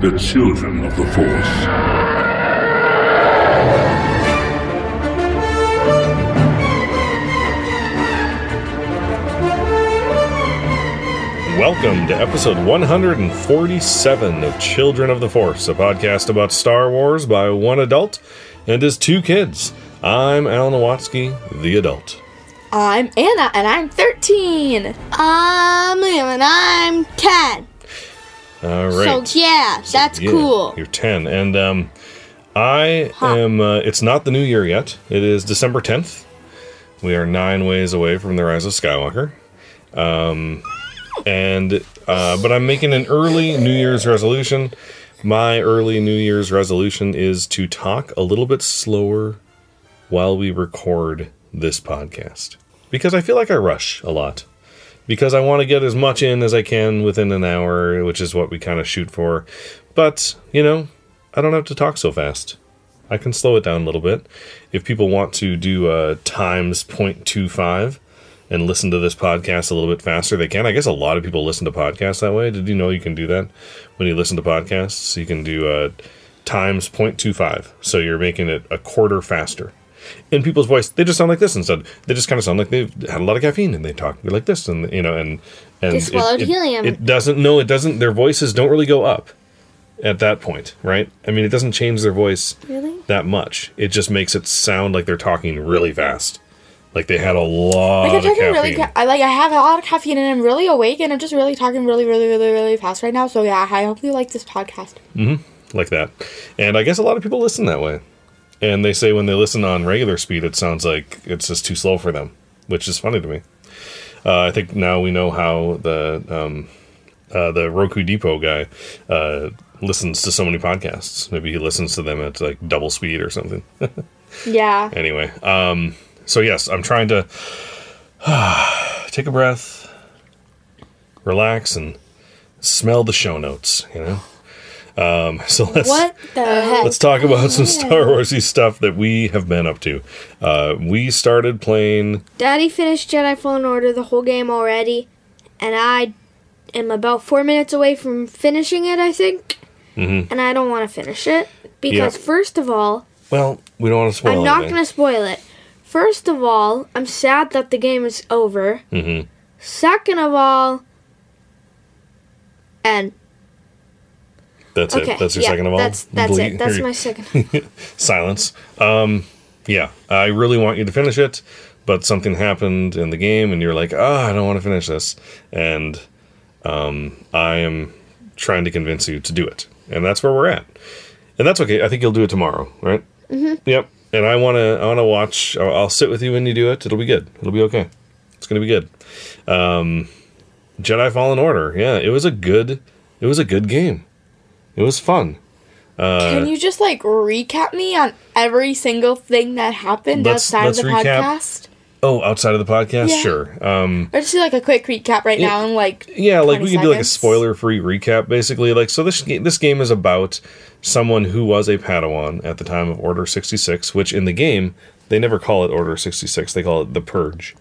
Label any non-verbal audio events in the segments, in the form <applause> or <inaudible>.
the children of the Force. Welcome to episode 147 of Children of the Force, a podcast about Star Wars by one adult and his two kids. I'm Alan Nowatsky, the adult. I'm Anna and I'm 13. I'm Liam and I'm 10. All right. So yeah, that's Yeah, cool. You're 10. And um, I am, uh, it's not the new year yet. It is December 10th. We are nine ways away from the Rise of Skywalker. Um, and, uh, but I'm making an early New Year's resolution. My early New Year's resolution is to talk a little bit slower while we record this podcast. Because I feel like I rush a lot because I want to get as much in as I can within an hour, which is what we kind of shoot for. But, you know, I don't have to talk so fast. I can slow it down a little bit. If people want to do uh, times 0.25 and listen to this podcast a little bit faster, they can. I guess a lot of people listen to podcasts that way. Did you know you can do that when you listen to podcasts? You can do uh, times 0.25. So you're making it a quarter faster in people's voice, they just sound like this instead. They just kind of sound like they've had a lot of caffeine and they talk like this, and you know, and and They swallowed it, it- helium. It doesn't. No, it doesn't. Their voices don't really go up at that point, right? I mean, it doesn't change their voice Really? that much. It just makes it sound like they're talking really fast, like they had a lot Like I'm of caffeine. really, ca- I like I have a lot of caffeine and I'm really awake and I'm just really talking really, really, really, really fast right now. So yeah, I hope you like this podcast. Mm-hmm. like that. And I guess a lot of people listen that way. And they say when they listen on regular speed, it sounds like it's just too slow for them, which is funny to me. Uh, I think now we know how the um, uh, the Roku Depot guy uh, listens to so many podcasts. Maybe he listens to them at like double speed or something. <laughs> Yeah. anyway, um, so yes, I'm trying to <sighs> take a breath, relax, and smell the show notes. You know. Um, <laughs> so let's What the heck? Let's talk about some Star Warsy stuff that we have been up to. Uh, we started playing. Daddy finished Jedi Fallen Order the whole game already, and I am about four minutes away from finishing it, I think. Mhm. And I don't want to finish it because, Yeah. first of all, Well, we don't want to spoil. I'm not going to spoil it. First of all, I'm sad that the game is over. Mhm. Second of all, and That's okay, it. That's your yeah, second of all. That's that's Ble- it. That's my second. <laughs> silence. Um, yeah, I really want you to finish it, but something happened in the game, and you're like, "Ah, I don't want to finish this," and um, I am trying to convince you to do it, and that's where we're at, and that's okay. I think you'll do it tomorrow, right? Mm-hmm. Yep. And I want to. I want to watch. I'll, I'll sit with you when you do it. It'll be good. It'll be okay. It's gonna be good. Um, Jedi Fallen Order. Yeah, it was a good. It was a good game. It was fun. Can you just like recap me on every single thing that happened Let's- outside let's of the recap. podcast? Oh, outside of the podcast, Yeah. sure. Um, Or just do like a quick recap right Yeah. now and like yeah, like 20 we could do like a spoiler-free recap, basically. Like, so this game, this game is about someone who was a Padawan at the time of Order sixty six, which in the game they never call it Order sixty six; they call it the Purge.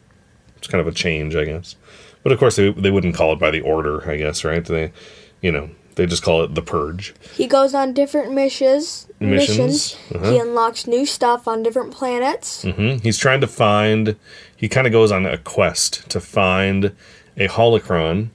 It's kind of a change, I guess. But of course, they they wouldn't call it by the Order, I guess, right? They, you know, they just call it the Purge. He goes on different missions. Missions, Missions. uh-huh. He unlocks new stuff on different planets. hmm He's trying to find. He kind of goes on a quest to find a holocron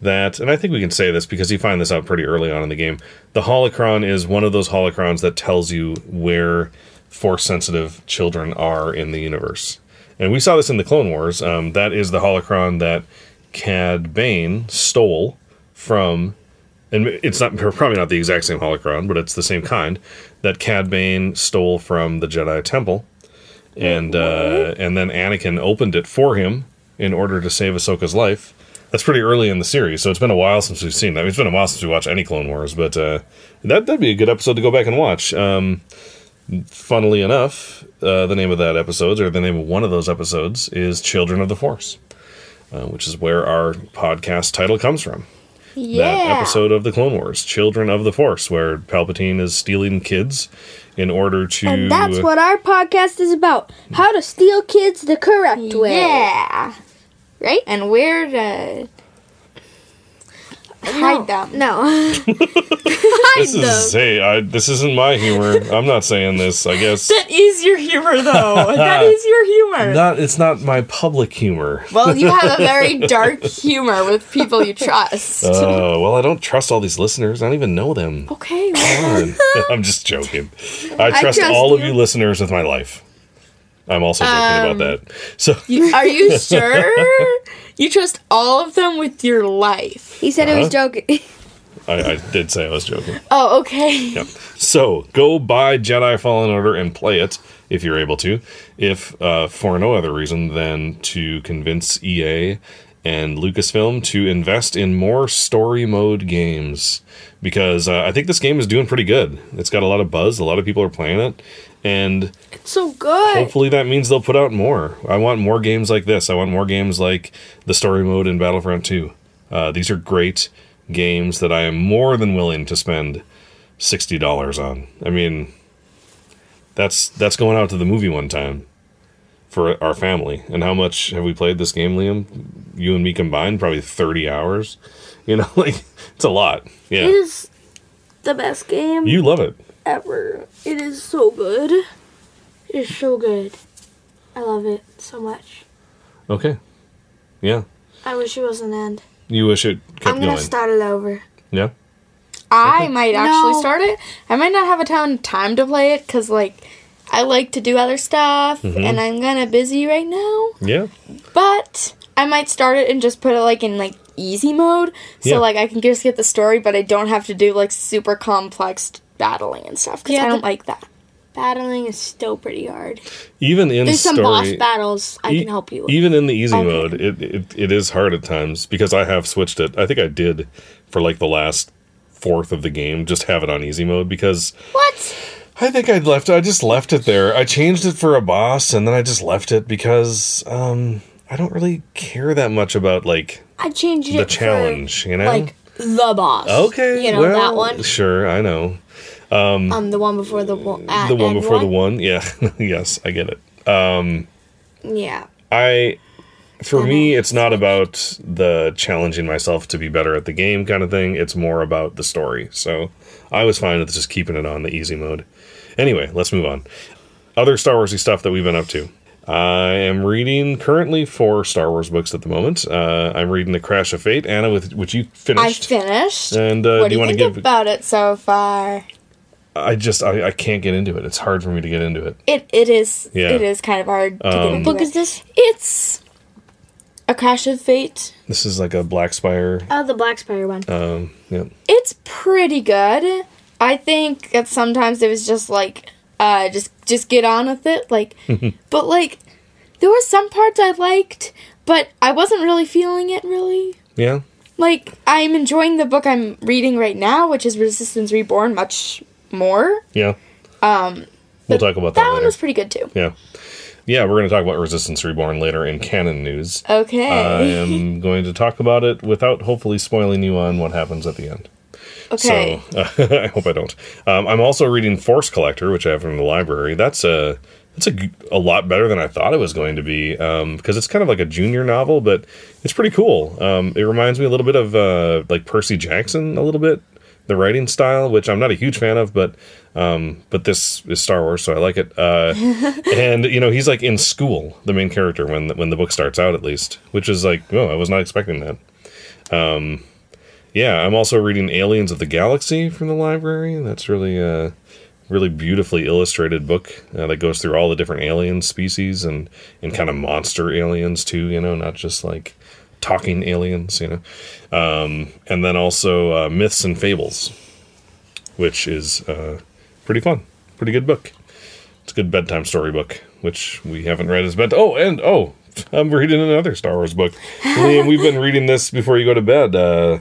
that, and I think we can say this because you find this out pretty early on in the game. The holocron is one of those holocrons that tells you where force sensitive children are in the universe. And we saw this in the Clone Wars. Um, that is the holocron that Cad Bane stole from and it's not probably not the exact same holocron, but it's the same kind that Cad Bane stole from the Jedi Temple, and uh, and then Anakin opened it for him in order to save Ahsoka's life. That's pretty early in the series, so it's been a while since we've seen that. I mean, it's been a while since we watched any Clone Wars, but uh, that that'd be a good episode to go back and watch. Um, funnily enough, uh, the name of that episode, or the name of one of those episodes, is "Children of the Force," uh, which is where our podcast title comes from Yeah. that episode of the Clone Wars, Children of the Force, where Palpatine is stealing kids in order to. And that's what our podcast is about. How to steal kids the correct way. Yeah. Right? And where to hide them. No. <laughs> This is hey, I, this isn't my humor. I'm not saying this. I guess That is your humor, though. <laughs> that is your humor. not. It's not my public humor. well, you have a very <laughs> dark humor with people you trust. Uh, well, I don't trust all these listeners. I don't even know them. okay. well, Come on. I'm just joking. I trust, trust all of you. you listeners with my life. I'm also joking Um, about that. So you- are you sure? You trust all of them with your life. he said it was Uh-huh. joking. I, I did say I was joking. <laughs> Oh, okay. Yep. So go buy Jedi Fallen Order and play it if you're able to. If uh, for no other reason than to convince EA and Lucasfilm to invest in more story mode games because uh, I think this game is doing pretty good. It's got a lot of buzz. A lot of people are playing it, and it's so good. hopefully that means they'll put out more. I want more games like this. I want more games like the story mode in Battlefront 2. Uh, these are great games that I am more than willing to spend sixty dollars on. I mean, that's that's going out to the movie one time for our family. And how much have we played this game, Liam? You and me combined, probably thirty hours. You know, <laughs> like it's a lot. Yeah, It is the best game you love it. Ever. It is so good. It is so good. I love it so much. Okay, yeah. I wish it was an end. You wish it kept I'm gonna going. start it over. yeah. I might actually No. start it. I might not have a ton of time to play it because, like, I like to do other stuff mm-hmm. and I'm kind of busy right now. Yeah. But I might start it and just put it like in like easy mode, so Yeah. like I can just get the story, but I don't have to do like super complex battling and stuff because Yeah, I don't like that. Battling is still pretty hard. Even in There's some boss battles I E- can help you with. Even in the easy Okay. mode, it, it it is hard at times because I have switched it. I think I did for like the last fourth of the game, just have it on easy mode because What? I think I left. I just left it there. I changed it for a boss, and then I just left it because um I don't really care that much about like I changed it the for, challenge. You know, like the boss. okay, you know well, that one. Sure, I know Um, the one before the one. Uh, the one before the one. Yeah, <laughs> yes, I get it. Yeah. I for Uh-huh. me it's not about the challenging myself to be better at the game kind of thing. It's more about the story. So I was fine with just keeping it on the easy mode. Anyway, let's move on. Other Star Warsy stuff that we've been up to. I am reading currently four Star Wars books at the moment. Uh, I'm reading The Crash of Fate, Anna, with which you finished. I finished. and uh, what do you want to give? about it so far? I just I, I can't get into it. It's hard for me to get into it. It it is Yeah. it is kind of hard to get Um, into Book it. is this? It's a crash of fate. This is like a Black Spire. Oh, the Black Spire one. Um, yeah. It's pretty good. I think that sometimes it was just like uh just just get on with it like <laughs> but like there were some parts I liked but I wasn't really feeling it really. Yeah. Like I'm enjoying the book I'm reading right now which is Resistance Reborn much more. Yeah. Um, we'll talk about that, That one was pretty good too. Yeah. Yeah, we're going to talk about Resistance Reborn later in canon news. Okay. I am <laughs> going to talk about it without hopefully spoiling you on what happens at the end. okay. So <laughs> uh, I hope I don't. Um, I'm also reading Force Collector, which I have in the library. That's a that's a, g- a lot better than I thought it was going to be because it's kind of like a junior novel, but it's pretty cool. Um, it reminds me a little bit of uh, like Percy Jackson, a little bit the writing style, which I'm not a huge fan of, but um, but this is Star Wars, so I like it. Uh, <laughs> and you know, he's like in school, the main character when the, when the book starts out, at least, which is like, oh, I was not expecting that. Um, yeah, I'm also reading Aliens of the Galaxy from the library. That's really a really beautifully illustrated book uh, that goes through all the different alien species and and kind of monster aliens too. You know, not just like talking aliens. You know, um, and then also uh, Myths and Fables, which is uh, pretty fun, pretty good book. It's a good bedtime storybook, which we haven't read as bed. Oh, and oh, <laughs> I'm reading another Star Wars book. Liam, we've been reading this before you go to bed. Uh,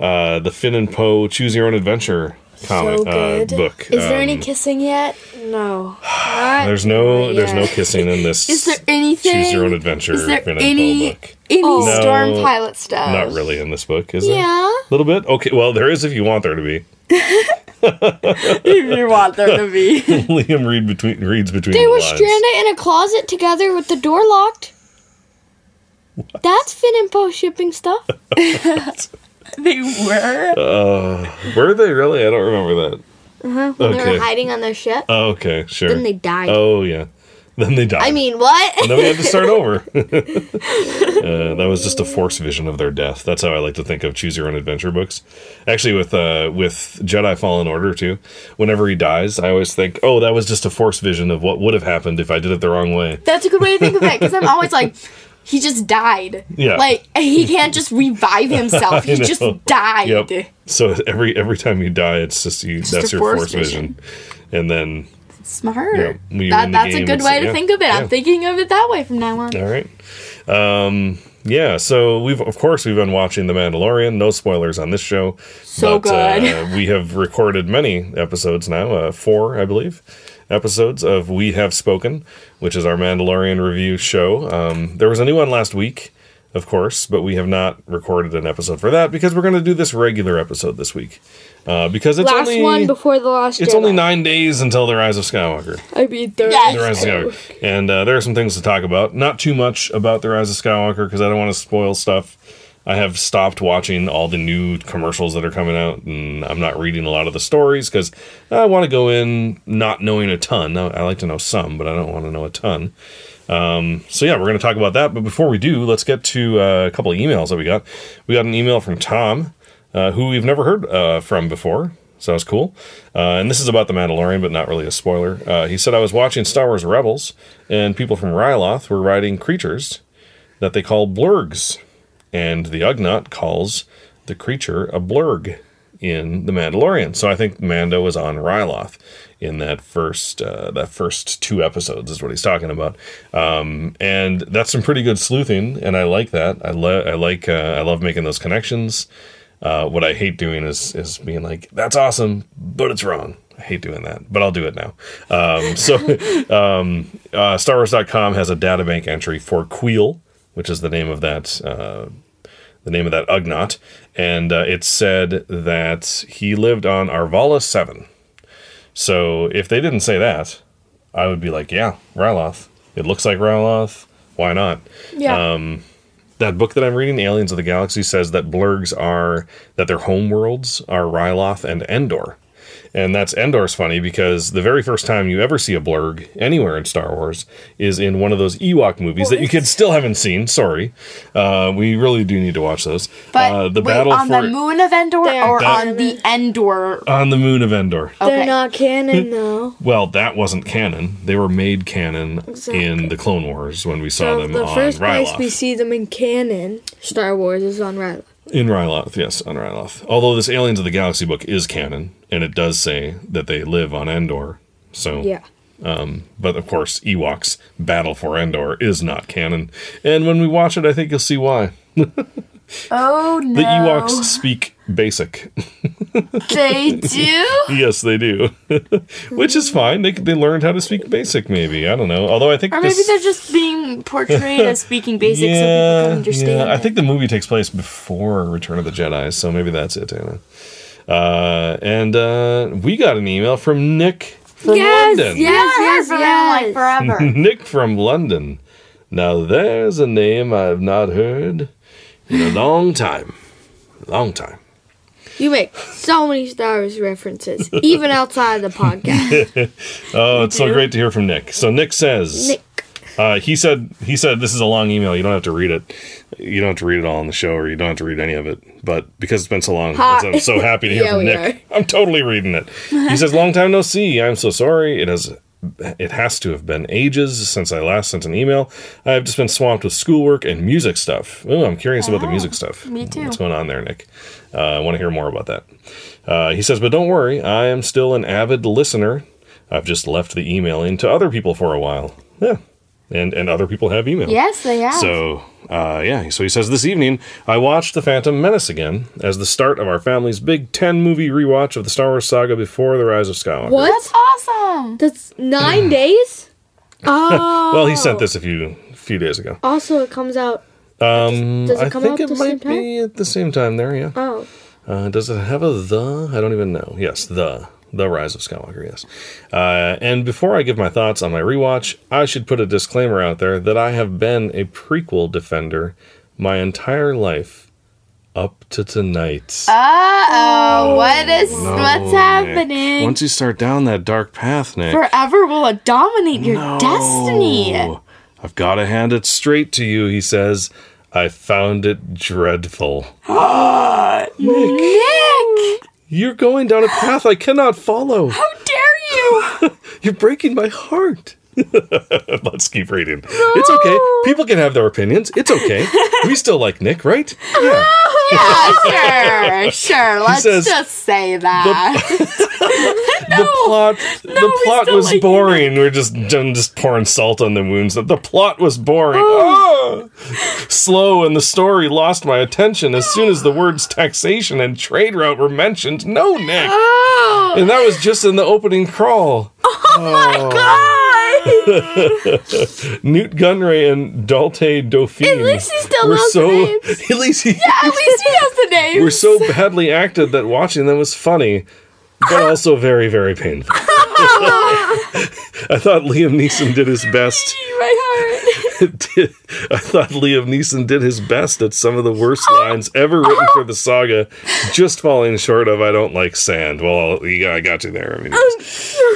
uh, the Finn and Poe Choose Your Own Adventure comic so good. uh, book. Is there any Um, kissing yet? No. <sighs> There's no, there's no kissing in this. <laughs> Is there anything? Choose Your Own Adventure Is there Finn and any Poe book? Any Oh. storm No, pilot stuff? Not really in this book, is it? Yeah. A little bit. Okay, well, there is if you want there to be. if you want there to be. <laughs> Liam read between reads between They the were lines. stranded in a closet together with the door locked. That's Finn and Poe shipping stuff. <laughs> they were. Uh, were they really? I don't remember that. Uh-huh. When they Okay. were hiding on their ship. Oh, okay, sure. Then they died. Oh yeah. Then they died. I mean, what? and then we had to start over. <laughs> uh, that was just a force vision of their death. That's how I like to think of choose your own adventure books. Actually, with uh, with Jedi Fallen Order too, whenever he dies, I always think, oh, that was just a force vision of what would have happened if I did it the wrong way. That's a good way to think of it because I'm always like, he just died. Yeah. Like he can't just revive himself. <laughs> He just died. Yep. So every every time you die, it's just you. Just that's your force force vision. and then Smart. Yeah, that, that's a good way to yeah, think of it. I'm thinking of it that way from now on. All right. Um, yeah, so we've of course we've been watching The Mandalorian. No spoilers on this show. So good. Uh, <laughs> we have recorded many episodes now, uh, four, I believe, episodes of We Have Spoken, which is our Mandalorian review show. Um, there was a new one last week, of course, but we have not recorded an episode for that because we're going to do this regular episode this week. Uh, because it's Last only one before the last. it's Jedi. only nine days until the Rise of Skywalker. I mean, the Yes. The Rise of Skywalker. And uh, there are some things to talk about. Not too much about The Rise of Skywalker because I don't want to spoil stuff. I have stopped watching all the new commercials that are coming out, and I'm not reading a lot of the stories because I want to go in not knowing a ton. I I like to know some, but I don't want to know a ton. Um, so yeah, we're going to talk about that. But before we do, let's get to uh, a couple of emails that we got. We got an email from Tom, uh, who we've never heard uh, from before. So cool. Uh, and this is about the Mandalorian, but not really a spoiler. Uh, he said I was watching Star Wars Rebels, and people from Ryloth were riding creatures that they call blurgs, and the Ugnaught calls the creature a blurg in the Mandalorian. So I think Mando was on Ryloth in that first uh, that first two episodes is what he's talking about, um, and that's some pretty good sleuthing, and I like that. I, le- I like uh, I love making those connections. Uh, what I hate doing is is being like, "That's awesome, but it's wrong." I hate doing that, but I'll do it now. Um, <laughs> so, um, uh, StarWars.com has a databank entry for Kuiil, which is the name of that uh, the name of that Ugnaught, and uh, it said that he lived on Arvala Seven. So if they didn't say that, I would be like, "Yeah, Ryloth. It looks like Ryloth. Why not?" Yeah. Um, that book that I'm reading, Aliens of the Galaxy, says that blurgs are that their home worlds are Ryloth and Endor. And that's Endor's funny because the very first time you ever see a blurg anywhere in Star Wars is in one of those Ewok movies that you kids still haven't seen. Sorry, uh, we really do need to watch those. but uh, the wait, battle on for the moon of Endor They are or on the Endor? on the moon of Endor. Okay. They're not canon <laughs> though. Well, that wasn't canon. They were made canon Exactly. in the Clone Wars when we saw So them the on first place we see them in canon, Star Wars, is on Ryloth. In Ryloth, yes, on Ryloth. Although this Aliens of the Galaxy book is canon, and it does say that they live on Endor. So, Yeah. Um, but of course, Ewoks Battle for Endor is not canon. And when we watch it, I think you'll see why. <laughs> Oh <laughs> no! The Ewoks speak basic. <laughs> They do. yes, they do. <laughs> Which is fine. They they learned how to speak basic. Maybe I don't know. Although I think Or maybe this, they're just being portrayed as speaking basic so people can understand. Yeah, I think the movie takes place before Return of the Jedi, so maybe that's it, Anna. Uh, and uh, we got an email from Nick from Yes, London. yes. I heard from him like forever. Nick from London. Now there's a name I've not heard in a long time. Long time. You make so many Star Wars references, even outside of the podcast. <laughs> Oh, it's so great to hear from Nick. So Nick says Nick. Uh, he said he said this is a long email. You don't have to read it. You don't have to read it all on the show, or you don't have to read any of it. But because it's been so long, Ha. I'm so happy to hear <laughs> Yeah, from Nick. I'm totally reading it. He says, "Long time no see. I'm so sorry. It has." It has to have been ages since I last sent an email. I've just been swamped with schoolwork and music stuff. Oh, I'm curious about the music stuff. me too. What's going on there, Nick? Uh, I want to hear more about that. Uh, he says, but don't worry, I am still an avid listener. I've just left the emailing to other people for a while. Yeah. And, and other people have emailed. Yes, they have. So, uh, yeah. So he says, this evening, I watched The Phantom Menace again as the start of our family's big 10 movie rewatch of the Star Wars saga before The Rise of Skywalker. What? That's awesome. That's nine days? Oh. <laughs> Well, he sent this a few few days ago. Also, it comes out. Um, Does it I think out it the might be at the same time there, yeah. Oh. Uh, does it have a the? I don't even know. Yes, the. The Rise of Skywalker, yes. Uh, and before I give my thoughts on my rewatch, I should put a disclaimer out there that I have been a prequel defender my entire life up to tonight. Uh oh, what is No, what's Nick. happening? Once you start down that dark path, Nick. Forever will it dominate your No. destiny. I've got to hand it straight to you, he says. I found it dreadful. <gasps> Nick, <gasps> You're going down a path I cannot follow. how dare you? <laughs> You're breaking my heart. <laughs> Let's keep reading. It's okay. People can have their opinions. It's okay. We still like Nick, right? Yeah. yeah, sure, <laughs> sure. Let's says- just say that. <laughs> the plot the plot was like boring. We're just done just pouring salt on the wounds. The plot was boring. Oh. Ah! Slow and the story lost my attention as soon as the words taxation and trade route were mentioned. No, Nick. oh, And that was just in the opening crawl. Oh, my god. <laughs> Nute Gunray and Daultay Dofine. At least he still knows so the names. <laughs> at least he At least he knows the <laughs> names. were so badly acted that watching them was funny, but also very, very painful. I thought Liam Neeson did his best. <laughs> did- I thought Liam Neeson did his best at some of the worst lines ever written for the <laughs> saga, just falling short of "I don't like sand." Well, yeah, I got you there. I mean,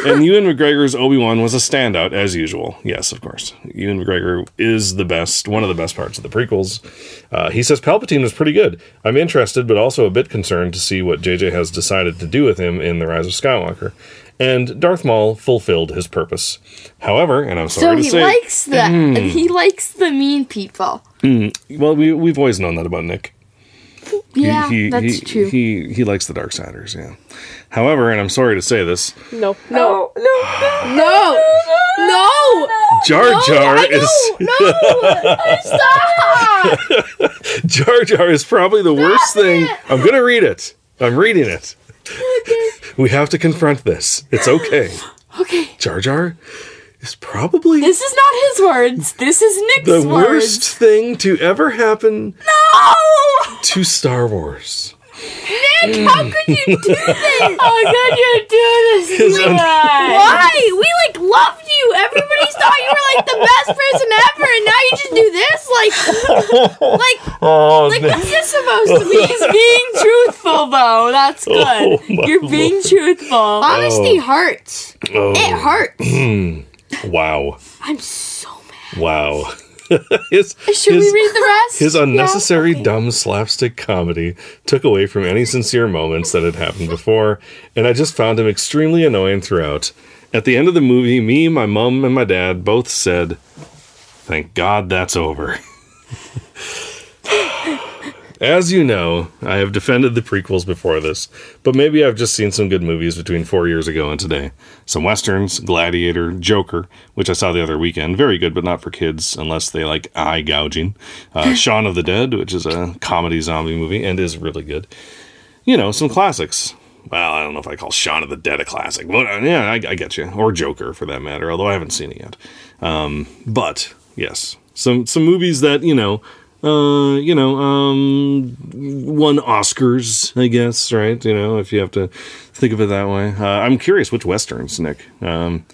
and Ewan McGregor's Obi Wan was a standout as usual. Yes, of course, Ewan McGregor is the best, one of the best parts of the prequels. Uh, he says Palpatine was pretty good. I'm interested, but also a bit concerned to see what JJ has decided to do with him in the Rise of Skywalker. And Darth Maul fulfilled his purpose. However, and I'm So sorry to he say, likes the Mm. <laughs> he likes the mean people. well, we we've always known that about Nick. He- Yeah, he, that's he, true. He he likes the dark siders, yeah. However, and I'm sorry to say this, No, no, no, no, no, Jar Jar I is know, no, <laughs> stop. Jar Jar is probably the worst thing. I'm gonna read it. I'm reading it. <laughs> We have to confront this. It's okay. <gasps> Okay, Jar Jar is probably this is not his words. This is Nick's the words. worst thing to ever happen No, to Star Wars. Nick, how mm. could you do <laughs> this? How could you do this? His un- Why? We like loved you. Everybody thought you were like the best person ever, and now you just do this. Like, <laughs> like, Oh, like, Nick. what's this supposed to be? He's <laughs> being truthful, though. That's oh, good. Oh, You're being truthful. Oh. Honesty hurts. Oh, It hurts. Hmm. wow. I'm so mad. Wow. <laughs> his, Should his- we read the rest? His Yeah, unnecessary, okay. dumb slapstick comedy took away from any sincere moments that had happened before, and I just found him extremely annoying throughout. At the end of the movie, me, my mom, and my dad both said, Thank God that's over. As you know, I have defended the prequels before this, but maybe I've just seen some good movies between four years ago and today. Some westerns, Gladiator, Joker, which I saw the other weekend, very good, but not for kids unless they like eye gouging. Uh, <laughs> Shaun of the Dead, which is a comedy zombie movie and is really good. You know, some classics. Well, I don't know if I call Shaun of the Dead a classic, but uh, yeah, I, I get you. Or Joker, for that matter, although I haven't seen it yet. Um, but yes, some some movies that you know, uh, you know, um, won Oscars, I guess, right? You know, if you have to think of it that way. Uh, I'm curious which westerns, Nick. Um,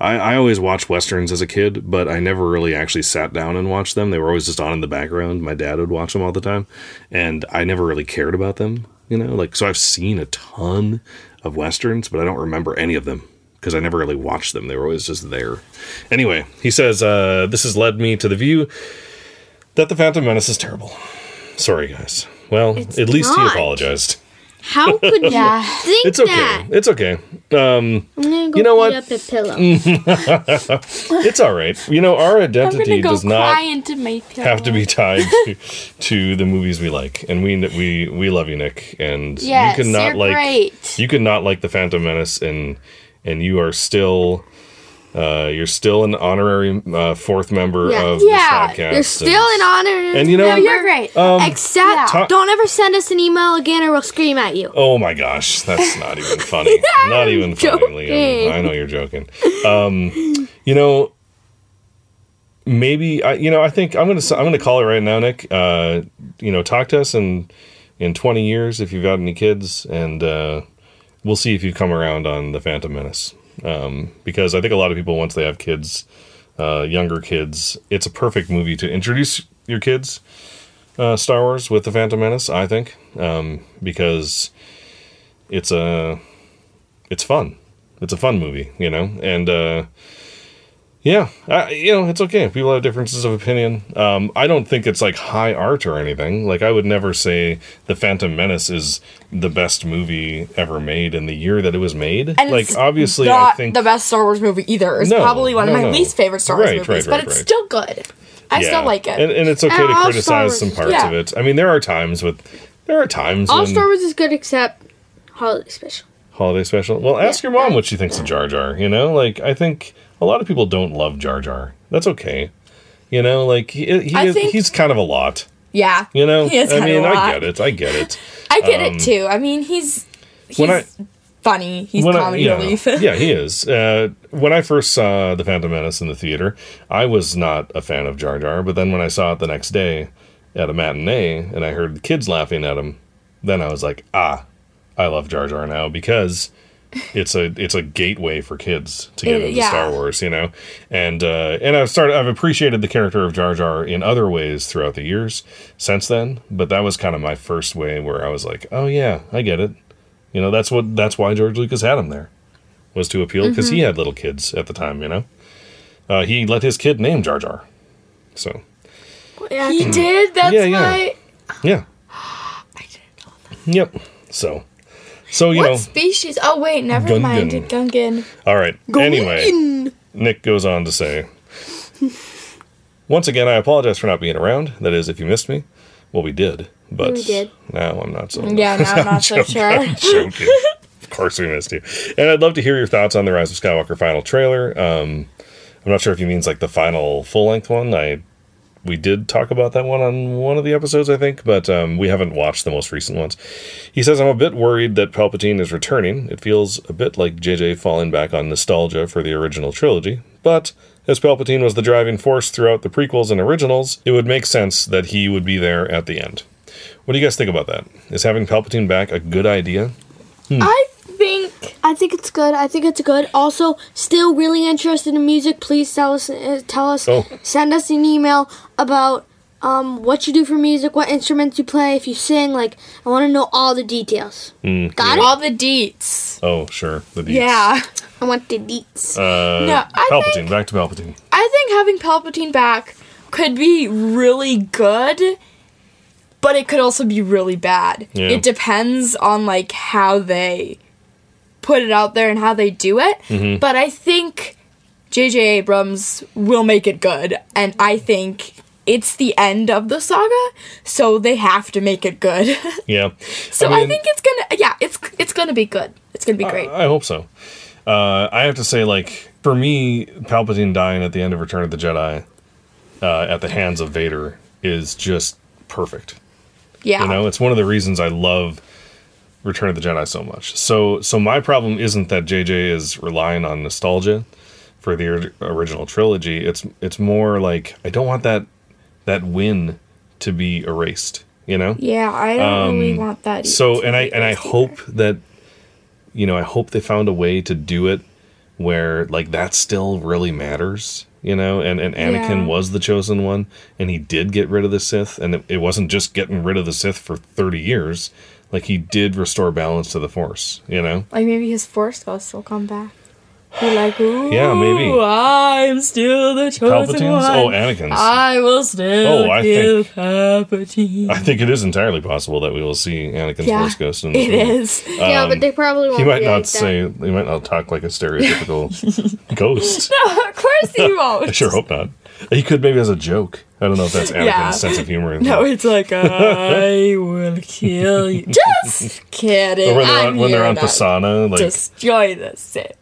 I, I always watched westerns as a kid, but I never really actually sat down and watched them. They were always just on in the background. My dad would watch them all the time, and I never really cared about them. You know, like so I've seen a ton of westerns, but I don't remember any of them because I never really watched them. They were always just there. Anyway, he says uh, this has led me to the view that the Phantom Menace is terrible. Sorry, guys. Well, It's at least he apologized. How <laughs> could you Yeah. think It's okay. that? It's okay. Um, I'm gonna go You know what? up a pillow. <laughs> it's all right. You know, our identity go does not have to be tied to, to the movies we like, and we we we love you, Nick, and Yes, you cannot like great. you cannot like the Phantom Menace, and and you are still. Uh, you're still an honorary uh, fourth member Yeah. of Yeah, this podcast. You're still and, an honorary and you know- No, you're great. Um, Except, Yeah. don't ever send us an email again, or we'll scream at you. Oh my gosh, that's <laughs> not even funny. <laughs> not even funny, Liam. I know you're joking. Um, you know, maybe I. You know, I think I'm gonna. I'm gonna call it right now, Nick. Uh, you know, talk to us in in 20 years if you've got any kids, and uh, we'll see if you come around on the Phantom Menace. Um, because I think a lot of people once they have kids, uh, younger kids, it's a perfect movie to introduce your kids uh, Star Wars with the Phantom Menace. I think um, because it's a it's fun. It's a fun movie, you know, and uh, yeah, uh, you know, it's okay. People have differences of opinion. Um, I don't think it's like high art or anything. Like I would never say the Phantom Menace is the best movie ever made in the year that it was made. And like it's obviously, not I think the best Star Wars movie either. It's No, probably one of my no. least favorite Star Wars Right, movies, right, but right, it's right. still good. I Yeah. still like it. and, and it's okay And to criticize some parts yeah. of it. I mean, there are times with there are times All when Star Wars is good except Holiday Special. holiday special. Well, ask Yeah. your mom what she thinks of Jar Jar. You know, like I think a lot of people don't love Jar Jar. That's okay. You know, like he, he is, think- he's kind of a lot. yeah. You know, <laughs> I mean, I get it. I get it. <laughs> I get Um, it too. I mean, he's he's when I- funny. He's When I- comedy yeah, relief. <laughs> yeah, he is. Uh, when I first saw the Phantom Menace in the theater, I was not a fan of Jar Jar. But then when I saw it the next day at a matinee and I heard the kids laughing at him, then I was like, ah, I love Jar Jar now because it's a it's a gateway for kids to get It- into yeah. Star Wars, you know. And uh, and I've started I've appreciated the character of Jar Jar in other ways throughout the years since then. But that was kind of my first way where I was like, oh yeah, I get it. You know, that's what that's why George Lucas had him there was to appeal because Mm-hmm. he had little kids at the time. You know, uh, he let his kid name Jar Jar. So Yeah, he did. That's Yeah, yeah. why. yeah, <gasps> I didn't know. yep. So so you What know, species? Oh wait, never Gungan. mind. Gungan. all right. Anyway, Nick goes on to say, once again, I apologize for not being around. That is, if you missed me. Well, we did, but We did. now I'm not so. Yeah, now I'm not so <laughs> sure. <laughs> I'm joking. of course we missed you. And I'd love to hear your thoughts on the Rise of Skywalker final trailer. Um, I'm not sure if he means like the final full length one. I we did talk about that one on one of the episodes, I think, but um, we haven't watched the most recent ones. He says, I'm a bit worried that Palpatine is returning. It feels a bit like JJ falling back on nostalgia for the original trilogy, but as Palpatine was the driving force throughout the prequels and originals, it would make sense that he would be there at the end. What do you guys think about that? Is having Palpatine back a good idea? I think I think it's good. I think it's good. Also, still really interested in music. Please tell us. Uh, tell us. Oh. Send us an email about um, what you do for music, what instruments you play, if you sing. Like, I want to know all the details. Got it. all the deets. Oh, sure. The deets. Yeah. I want the deets. Uh, No, I Palpatine. think- Back to Palpatine. I think having Palpatine back could be really good, but it could also be really bad. Yeah. It depends on like how they put it out there and how they do it. Mm-hmm. But I think JJ Abrams will make it good and I think it's the end of the saga, so they have to make it good. <laughs> Yeah. so I, mean- think it's going to yeah, it's it's going to be good. It's going to be great. I hope so. Uh, I have to say, like, for me, Palpatine dying at the end of Return of the Jedi uh, at the hands of Vader is just perfect. yeah. You know, it's one of the reasons I love Return of the Jedi so much. So, so my problem isn't that JJ is relying on nostalgia for the original trilogy. It's it's more like I don't want that that win to be erased. You know. yeah, I don't really want that. Um, So and I and I either. hope that you know I hope they found a way to do it where like that still really matters, you know, and and Anakin Yeah. was the chosen one and he did get rid of the Sith and it, it wasn't just getting rid of the Sith for 30 years, like he did restore balance to the Force, you know. Like maybe his force ghost will come back. Be like, ooh, Yeah, maybe. I'm still the chosen Palpatine's? one. Oh, Anakin's. I will still Oh, I kill think- Palpatine. I think it is entirely possible that we will see Anakin's yeah, Force ghost in this it movie. is. yeah, but they probably won't. um, He might be not like that. say he might not talk like a stereotypical <laughs> ghost. No, of course he <laughs> won't. I sure hope not. He could maybe as a joke. I don't know if that's Anakin's Yeah. sense of humor. No, it's like I <laughs> will kill you. Just kidding. or when they're I'm on, when they're on Pasaana, like destroy the Sith.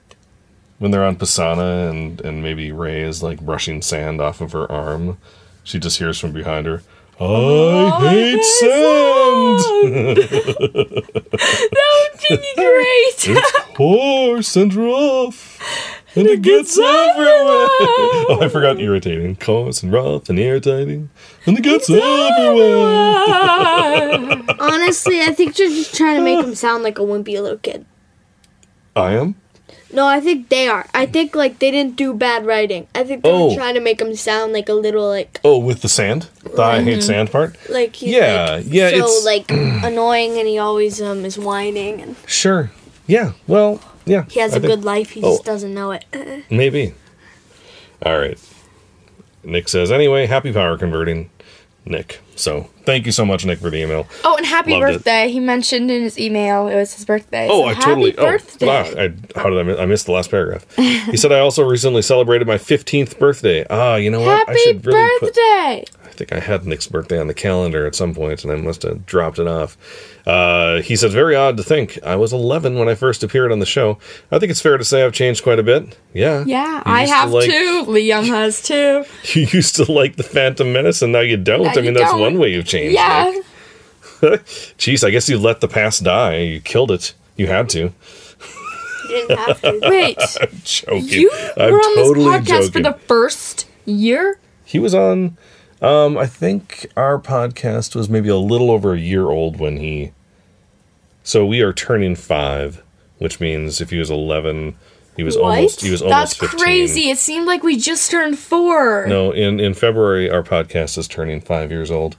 when they're on Pasaana, and and maybe Rey is like brushing sand off of her arm, she just hears from behind her, "I oh, hate sand. <laughs> That would be <laughs> great. It's coarse and rough." And it gets everywhere. <laughs> Oh, I forgot irritating. Coarse and rough and irritating. And it gets everywhere. Honestly, I think you're just trying to make him sound like a wimpy little kid. I am? No, I think they are. I think like they didn't do bad writing. I think they Oh. were trying to make him sound like a little like Oh, with the sand, the I hate sand part. like he's Yeah, like, yeah, so it's- like <clears throat> annoying and he always um is whining and Sure. Yeah. Well. Yeah. he has I a think- good life. He Oh. just doesn't know it. <laughs> Maybe. All right. Nick says, anyway, happy power converting, Nick. So thank you so much, Nick, for the email. Oh, and happy Loved it. birthday. He mentioned in his email it was his birthday. Oh, so I happy totally. birthday. Oh, wow. I, how did I miss? I missed the last paragraph. he said, I also recently celebrated my 15th birthday. Ah, you know what? I Happy should really put. Birthday. I think I had Nick's birthday on the calendar at some point, and I must have dropped it off. Uh, he says, "Very odd to think I was 11 when I first appeared on the show. I think it's fair to say I've changed quite a bit. Yeah, Yeah, I used to have like- too. Liam has too. <laughs> You used to like the Phantom Menace, and now you don't. Now I mean, you that's don't. one way you've changed. Yeah. Nick. <laughs> Jeez, I guess you let the past die. You killed it. You had to. He didn't have to. <laughs> Wait, I'm joking. you I'm were on totally this podcast joking. for the first year? He was on. Um, I think our podcast was maybe a little over a year old when he. So we are turning five, which means if he was eleven, he was What? almost he was That's almost fifteen. crazy. It seemed like we just turned four. No, in in February our podcast is turning five years old.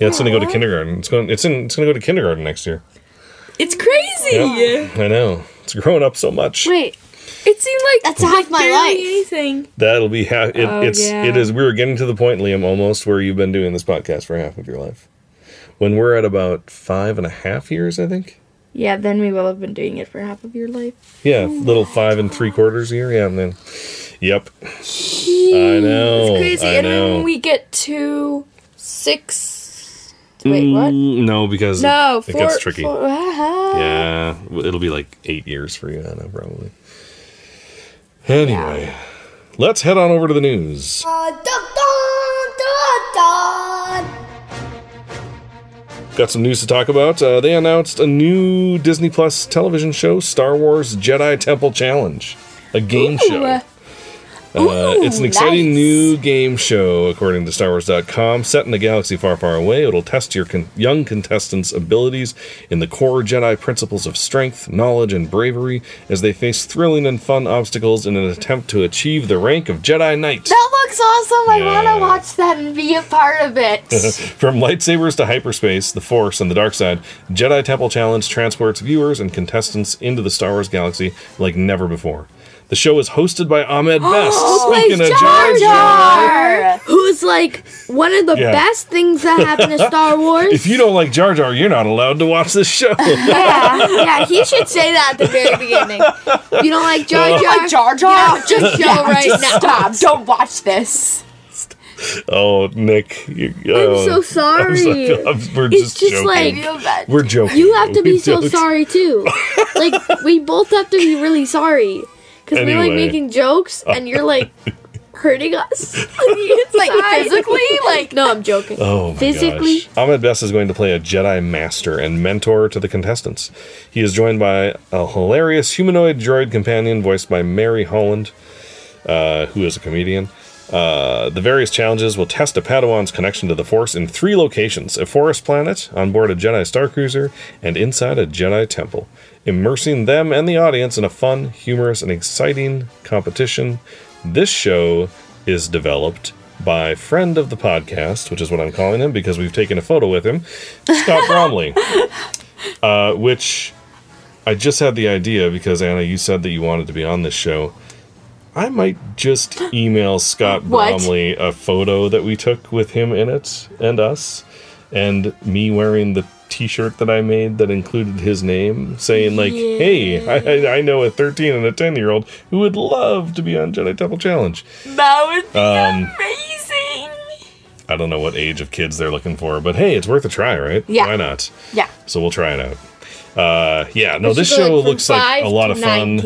Yeah, it's going to go to kindergarten. It's going. It's in. It's going to go to kindergarten next year. It's crazy. Yep, I know. It's growing up so much. Wait, It seemed like That's half my life. Anything. That'll be half. It, Oh, it's. yeah. It is. We're getting to the point, Liam, almost where you've been doing this podcast for half of your life. When we're at about five and a half years, I think. Yeah, then we will have been doing it for half of your life. Yeah, little five and three quarters a year. Yeah, and then. Yep. I know. It's crazy. I and know. when we get to six. Wait, what? Mm, No, because No, it, it gets tricky. four- ah. Yeah, it'll be like eight years for you, Anna, probably. Anyway, let's head on over to the news. Got some news to talk about. Uh, they announced a new Disney Plus television show, Star Wars Jedi Temple Challenge, a game show. Ooh. Uh, it's an exciting nice. new game show, according to StarWars.com. Set in a galaxy far, far away, it'll test your con- young contestants' abilities in the core Jedi principles of strength, knowledge, and bravery as they face thrilling and fun obstacles in an attempt to achieve the rank of Jedi Knight. That looks awesome. I want to watch that and be a part of it. <laughs> From lightsabers to hyperspace, the Force, and the dark side, Jedi Temple Challenge transports viewers and contestants into the Star Wars galaxy like never before. The show is hosted by Ahmed <gasps> Best. Speaking of Jar Jar, who's like one of the Yeah. best things that happened to Star <laughs> Wars? if you don't like Jar Jar, you're not allowed to watch this show. yeah, yeah, he should say that at the very beginning. You don't like Jar Jar? Like Jar Jar? Get off the show right Just now. stop. Don't watch this. oh, Nick, you, I'm oh, so sorry. I'm- I'm- we're It's just, just joking. like- we're joking. You have to be We so don't- sorry too. <laughs> Like we both have to be really sorry because we're like making jokes and you're like <laughs> hurting us. <laughs> like physically, like no, I'm joking. Oh my Physically? gosh. Ahmed Best is going to play a Jedi master and mentor to the contestants. He is joined by a hilarious humanoid droid companion voiced by Mary Holland, uh, who is a comedian. Uh, the various challenges will test a Padawan's connection to the Force in three locations a forest planet, on board a Jedi Star Cruiser, and inside a Jedi temple, immersing them and the audience in a fun, humorous, and exciting competition. This show is developed by friend of the podcast, which is what I'm calling him because we've taken a photo with him, Scott <laughs> Bromley, uh, which I just had the idea because Anna, you said that you wanted to be on this show. I might just email Scott <laughs> What? Bromley a photo that we took with him in it and us, and me wearing the T-shirt that I made that included his name, saying like, "Hey, I, I know a 13 and a 10 year old who would love to be on Jedi Temple Challenge." that would be Um, amazing. I don't know what age of kids they're looking for, but hey, it's worth a try, right? Yeah. Why not? Yeah. So we'll try it out. Uh, yeah, no, this show like, looks like a lot of fun.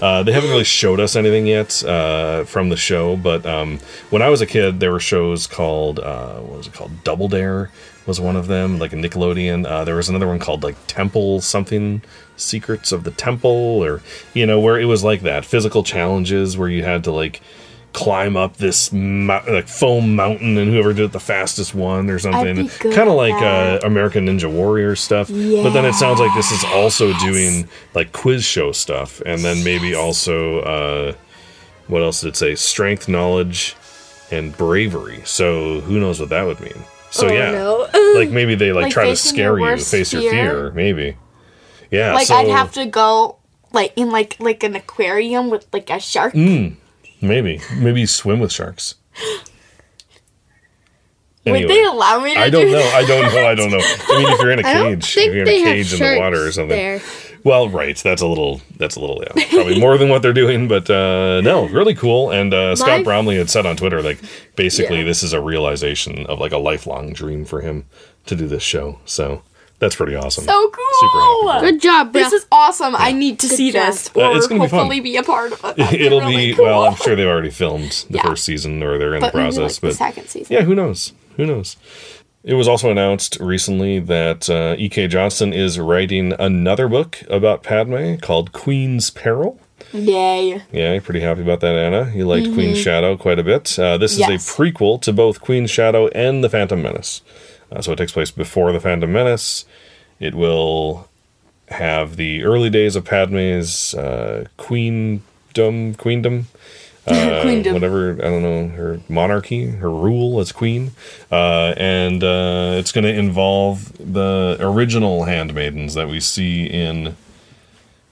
Uh, they haven't really showed us anything yet uh, from the show, but um, when I was a kid, there were shows called uh, what was it called? Double Dare was one of them, like a Nickelodeon. Uh, there was another one called like Temple something, Secrets of the Temple, or you know, where it was like that physical challenges where you had to like climb up this mou- like foam mountain, and whoever did it the fastest one or something. Kind of like uh. American Ninja Warrior stuff. But then it sounds like this is also doing like quiz show stuff, and then maybe also uh, what else did it say? Strength, knowledge, and bravery. So who knows what that would mean? So Oh, yeah, no. like <laughs> maybe they like, Like try to scare you, face your fear? fear, maybe. Yeah, Like so I'd have to go like in like like an aquarium with like a shark. Mm. maybe maybe swim with sharks. Would they allow me to I do don't know. that? I don't know. I don't know. I mean, if you're in a <laughs> cage, if you're in a cage in the water or something. there. Well, right. That's a little. That's a little. Yeah, probably more than what they're doing. But uh, no, really cool. And uh, Scott My- Bromley had said on Twitter, like, basically, Yeah. this is a realization of like a lifelong dream for him to do this show. So that's pretty awesome. So cool. Super happy. Good job, bro. This is awesome. I need to see job. this or Uh, it's gonna be fun. hopefully be a part of it. <laughs> That'd It'll really be cool. well. I'm sure they've already filmed the Yeah. first season, or they're in but the maybe, process. like, but the second season. Yeah, who knows? Who knows? It was also announced recently that uh, E.K. Johnston is writing another book about Padme called Queen's Peril. Yay. Yeah, you're pretty happy about that, Anna. You liked Queen's Shadow quite a bit. Uh, this is Mm-hmm. Yes. a prequel to both Queen's Shadow and The Phantom Menace. Uh, so it takes place before The Phantom Menace. It will have the early days of Padme's uh, queendom, queendom, <laughs> uh, Queendom. whatever I don't know her monarchy, her rule as queen, uh, and uh, it's going to involve the original handmaidens that we see in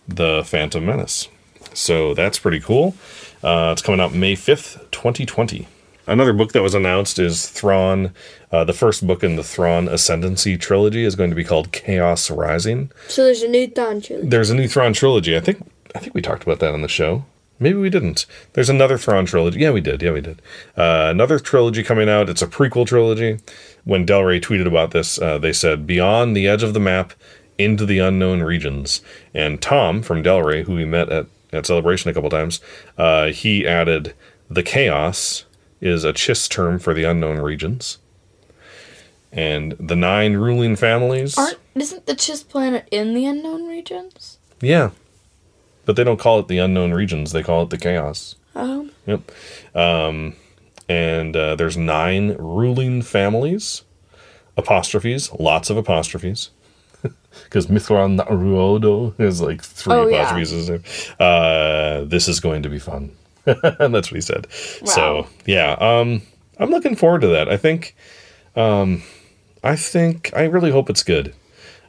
the Phantom Menace. So that's pretty cool. Uh, it's coming out May fifth, twenty twenty. Another book that was announced is Thrawn. Uh, the first book in the Thrawn Ascendancy trilogy is going to be called Chaos Rising so there's a new Thrawn trilogy. there's a new Thrawn trilogy. I think I think we talked about that on the show. Maybe we didn't. There's another Thrawn trilogy. Yeah, we did. Yeah, we did. Uh, another trilogy coming out. It's a prequel trilogy. When Del Rey tweeted about this, uh, they said beyond the edge of the map, into the unknown regions. And Tom from Del Rey, who we met at at Celebration a couple times, uh, he added the chaos is a Chiss term for the unknown regions. And the nine ruling families. Aren't isn't the Chiss planet in the unknown regions? Yeah. But they don't call it the unknown regions, they call it the chaos. Oh. Yep. Um, and uh, there's nine ruling families. Apostrophes, lots of apostrophes. <laughs> Because Mithran Ruodo is like three Oh, yeah. apostrophes. Uh, this is going to be fun. and <laughs> that's what he said. So, yeah. Um, I'm looking forward to that. I think. Um, I think. I really hope it's good.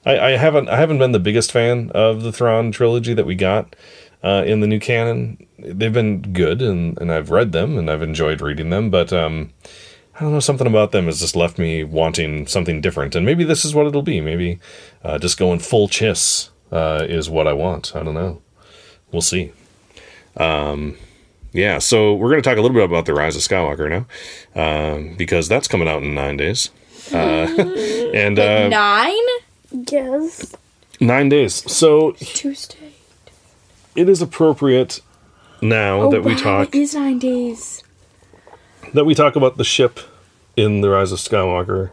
I, I haven't I haven't been the biggest fan of the Thrawn trilogy that we got uh, in the new canon. They've been good, and, and I've read them and I've enjoyed reading them, but um, I don't know something about them has just left me wanting something different, and maybe this is what it'll be. Maybe uh, just going full chiss uh, is what I want. I don't know. We'll see. Um, yeah, so we're going to talk a little bit about the Rise of Skywalker now, um, because that's coming out in nine days. Uh, <laughs> and uh, Nine? Yes. nine days. So Tuesday. it is appropriate now that we talk It is nine days. that we talk about the ship in the Rise of Skywalker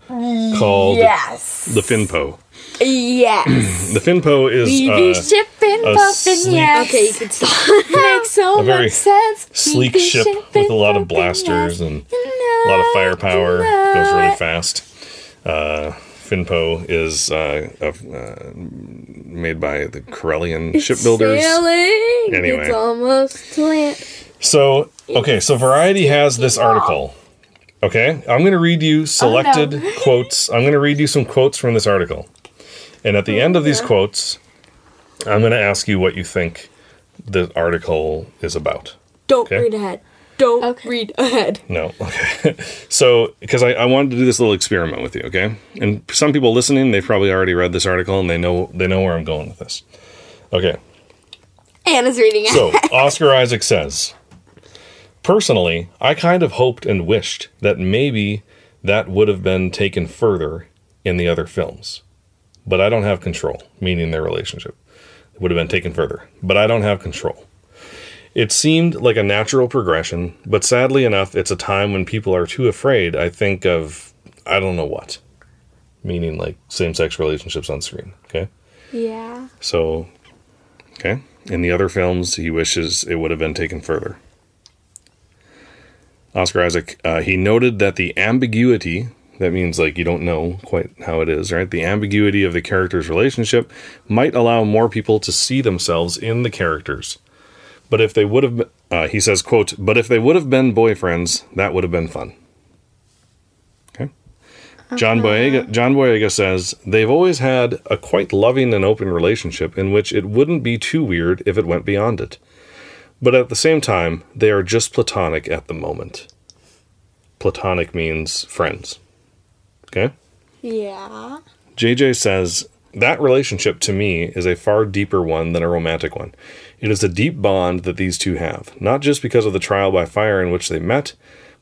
called Yes. the Finpo. Yes. <clears throat> The Finpo is We uh, be shipping, a sleek- yes. Okay, you can stop. <laughs> Makes so A very much sense. Sleek be ship shipping, with a lot of blasters yes. and a lot of firepower. Goes really fast. Uh, Finpo is uh, uh, made by the Corellian shipbuilders. Sailing. Anyway. It's almost land. So, okay, so Variety has this article. Okay, I'm going to read you selected no. <laughs> quotes. I'm going to read you some quotes from this article. And at the end of these quotes, I'm going to ask you what you think the article is about. Don't Okay. read ahead. Don't Okay. read ahead. No. Okay. <laughs> so, because I, I wanted to do this little experiment with you, okay? And some people listening, they've probably already read this article and they know they know where I'm going with this. Okay. Anna's reading it. So, <laughs> Oscar Isaac says, Personally, I kind of hoped and wished that maybe that would have been taken further in the other films. But I don't have control, meaning their relationship. It would have been taken further. But I don't have control. It seemed like a natural progression, but sadly enough, it's a time when people are too afraid, I think, of I don't know what. Meaning like same sex relationships on screen. Okay? Yeah. So, okay. In the other films, he wishes it would have been taken further. Oscar Isaac, uh, he noted that the ambiguity, that means like you don't know quite how it is, right? The ambiguity of the characters' relationship might allow more people to see themselves in the characters. But if they would have, uh, he says, quote, but if they would have been boyfriends, that would have been fun. Okay. John Boyega, John Boyega says, they've always had a quite loving and open relationship in which it wouldn't be too weird if it went beyond it. But at the same time, they are just platonic at the moment. Platonic means friends. Okay? Yeah. JJ says that relationship to me is a far deeper one than a romantic one. It is a deep bond that these two have, not just because of the trial by fire in which they met,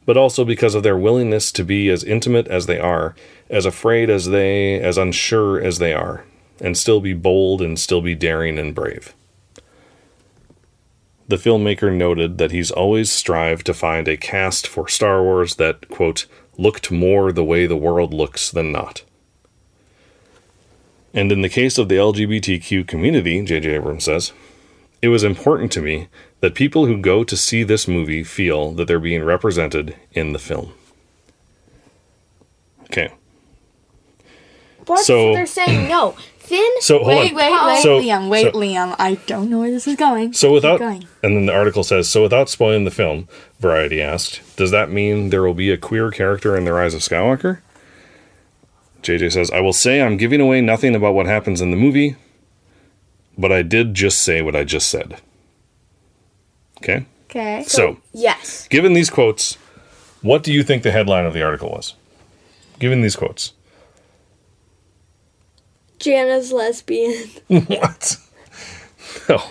but also because of their willingness to be as intimate as they are, as afraid as they, as unsure as they are, and still be bold and still be daring and brave. The filmmaker noted that he's always strived to find a cast for Star Wars that, quote, looked more the way the world looks than not. And in the case of the LGBTQ community, J.J. Abrams says, it was important to me that people who go to see this movie feel that they're being represented in the film. Okay. But So- they're saying no. Finn. So hold Wait, on. wait, wait, So- Liam. Wait, so- Liam. I don't know where this is going. So without, going. and then the article says, so without spoiling the film, Variety asked, does that mean there will be a queer character in The Rise of Skywalker? JJ says, I will say I'm giving away nothing about what happens in the movie, but I did just say what I just said. Okay? Okay. So, Yes. given these quotes, what do you think the headline of the article was? Given these quotes. Jannah's lesbian. <laughs> what? No.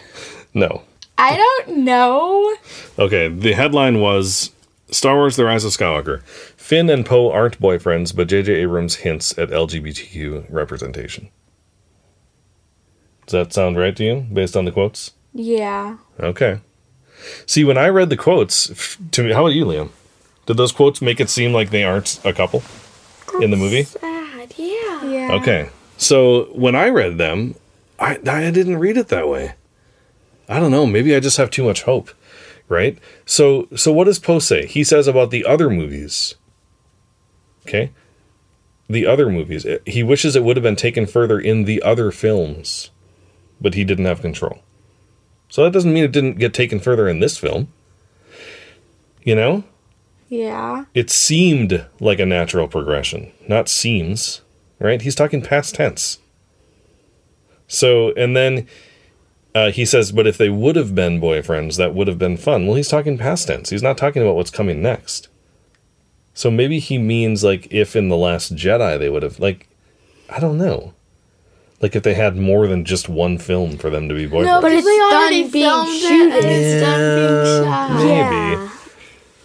No. I don't know. Okay, the headline was Star Wars The Rise of Skywalker. Finn and Poe aren't boyfriends, but J.J. Abrams hints at LGBTQ representation. Does that sound right to you, based on the quotes? Yeah. Okay. See, when I read the quotes, to me, how about you, Liam? Did those quotes make it seem like they aren't a couple in the movie? Sad. Yeah. Yeah. Okay. So when I read them, I I didn't read it that way. I don't know. Maybe I just have too much hope, right? So so what does Poe say? He says about the other movies. Okay. The other movies. He wishes it would have been taken further in the other films, but he didn't have control. So that doesn't mean it didn't get taken further in this film. You know? Yeah. it seemed like a natural progression, not seems, right? He's talking past tense. So, and then uh, he says, but if they would have been boyfriends, that would have been fun. Well, he's talking past tense. He's not talking about what's coming next. So maybe he means like if in The Last Jedi they would have, like, I don't know. Like if they had more than just one film for them to be boyfriends. No, But but it's they done already being filmed it shooted. and it's done being shot. Maybe. Yeah.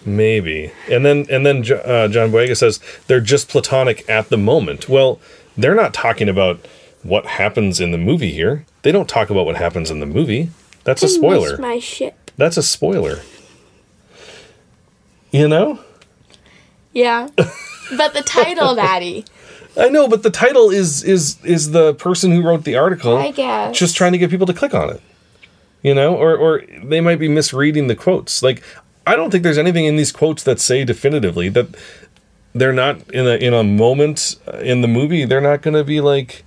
Maybe. And then and then uh, John Boyega says they're just platonic at the moment. Well, they're not talking about what happens in the movie here. They don't talk about what happens in the movie. That's a I missed spoiler. my ship. That's a spoiler. You know? Yeah. but the title, <laughs> Daddy. I know, but the title is is is the person who wrote the article I guess. just trying to get people to click on it. You know, or or they might be misreading the quotes. Like I don't think there's anything in these quotes that say definitively that they're not in a in a moment in the movie they're not going to be like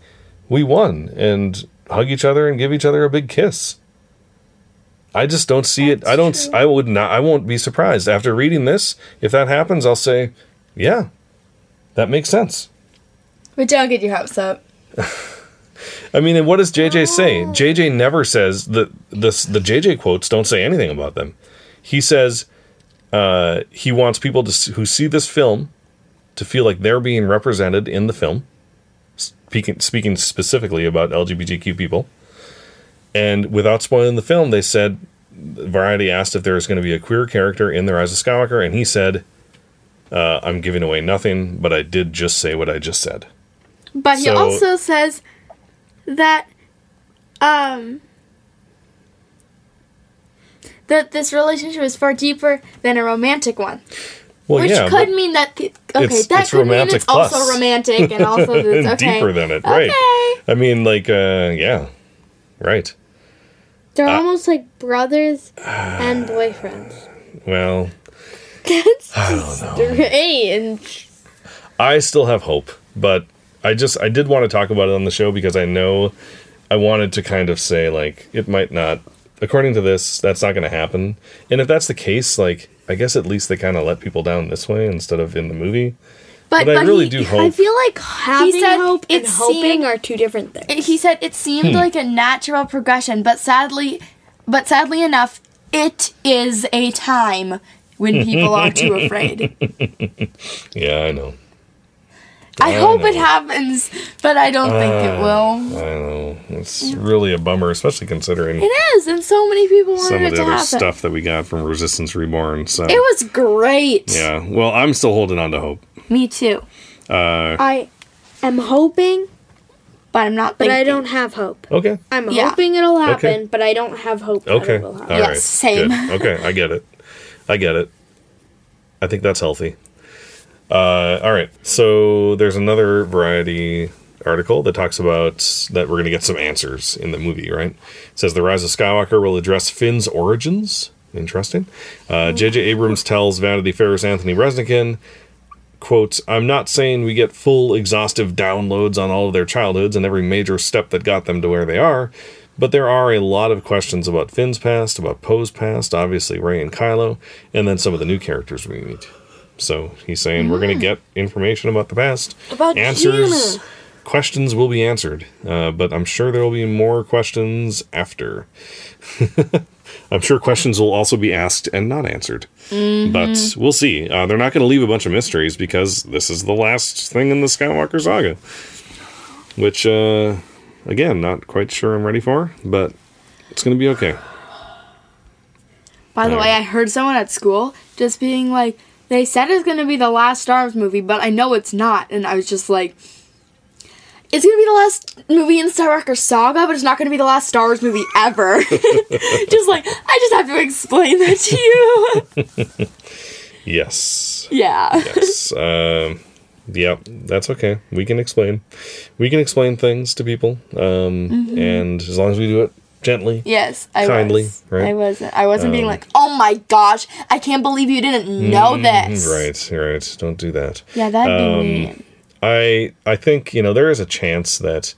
we won and hug each other and give each other a big kiss. I just don't see it. I don't I would not I won't be surprised after reading this if that happens I'll say, yeah. That makes sense. But don't get your hopes up. <laughs> I mean, and what does JJ say? JJ never says that this. The JJ quotes don't say anything about them. He says uh, he wants people to who see this film to feel like they're being represented in the film. Speaking speaking specifically about LGBTQ people, and without spoiling the film, they said Variety asked if there was going to be a queer character in The Rise of Skywalker, and he said, uh, "I'm giving away nothing, but I did just say what I just said." But he So- also says that um that this relationship is far deeper than a romantic one. Well, Which yeah, could mean that okay, It's- that it's could mean it's also romantic and <laughs> also it's okay. deeper than it, right? Okay. I mean, like, uh, yeah, right. They're Uh, almost like brothers <sighs> and boyfriends. Well, <laughs> That's I don't know. strange. I still have hope, but I just I did want to talk about it on the show because I know I wanted to kind of say like it might not according to this that's not going to happen. And if that's the case, like I guess at least they kind of let people down this way instead of in the movie. But, But I really he, do hope. I feel like having said hope and hoping seemed- are two different things. He said it seemed Hmm. like a natural progression, but sadly, but sadly enough, it is a time when people are too <laughs> afraid. Yeah, I know. I I hope it happens, but I don't think it will. I know. It's really a bummer, especially considering It is, and so many people wanted some of the to other happen. stuff that we got from Resistance Reborn. So It was great. yeah. Well, I'm still holding on to hope. Me too, Uh, I am hoping, but I'm not. but I don't have hope. okay. I'm Yeah. hoping it'll happen, Okay. but I don't have hope that Okay. it will All happen. right. Yes, same. Good. <laughs> Okay, I get it. I get it. I think that's healthy. Uh, all right. So there's another variety article that talks about that we're going to get some answers in the movie, right? It says the Rise of Skywalker will address Finn's origins. Interesting. Uh, J.J. Abrams tells Vanity Fair's Anthony Breznican quote, I'm not saying we get full exhaustive downloads on all of their childhoods and every major step that got them to where they are, but there are a lot of questions about Finn's past, about Poe's past, obviously Rey and Kylo, and then some of the new characters we meet. So he's saying we're going to get information about the past. About answers. Gina. Questions will be answered, uh, but I'm sure there will be more questions after. <laughs> I'm sure questions will also be asked and not answered. But we'll see. Uh, they're not going to leave a bunch of mysteries because this is the last thing in the Skywalker saga. Which, uh, again, not quite sure I'm ready for, but it's going to be okay. By the Yeah. way, I heard someone at school just being like, they said it's going to be the last Star Wars movie, but I know it's not. And I was just like, it's going to be the last movie in the Wars saga, but it's not going to be the last Star Wars movie ever. <laughs> just like, I just have to explain that to you. <laughs> Yes. yeah. Yes. <laughs> um, yep, that's okay. We can explain. We can explain things to people. Um, And as long as we do it gently. Yes, I Kindly, was. right? Um, I wasn't. I wasn't being like, "Oh my gosh, I can't believe you didn't know this." Mm, Right, right. Don't do that. Yeah, that'd be Um, mean. I I think you know there is a chance that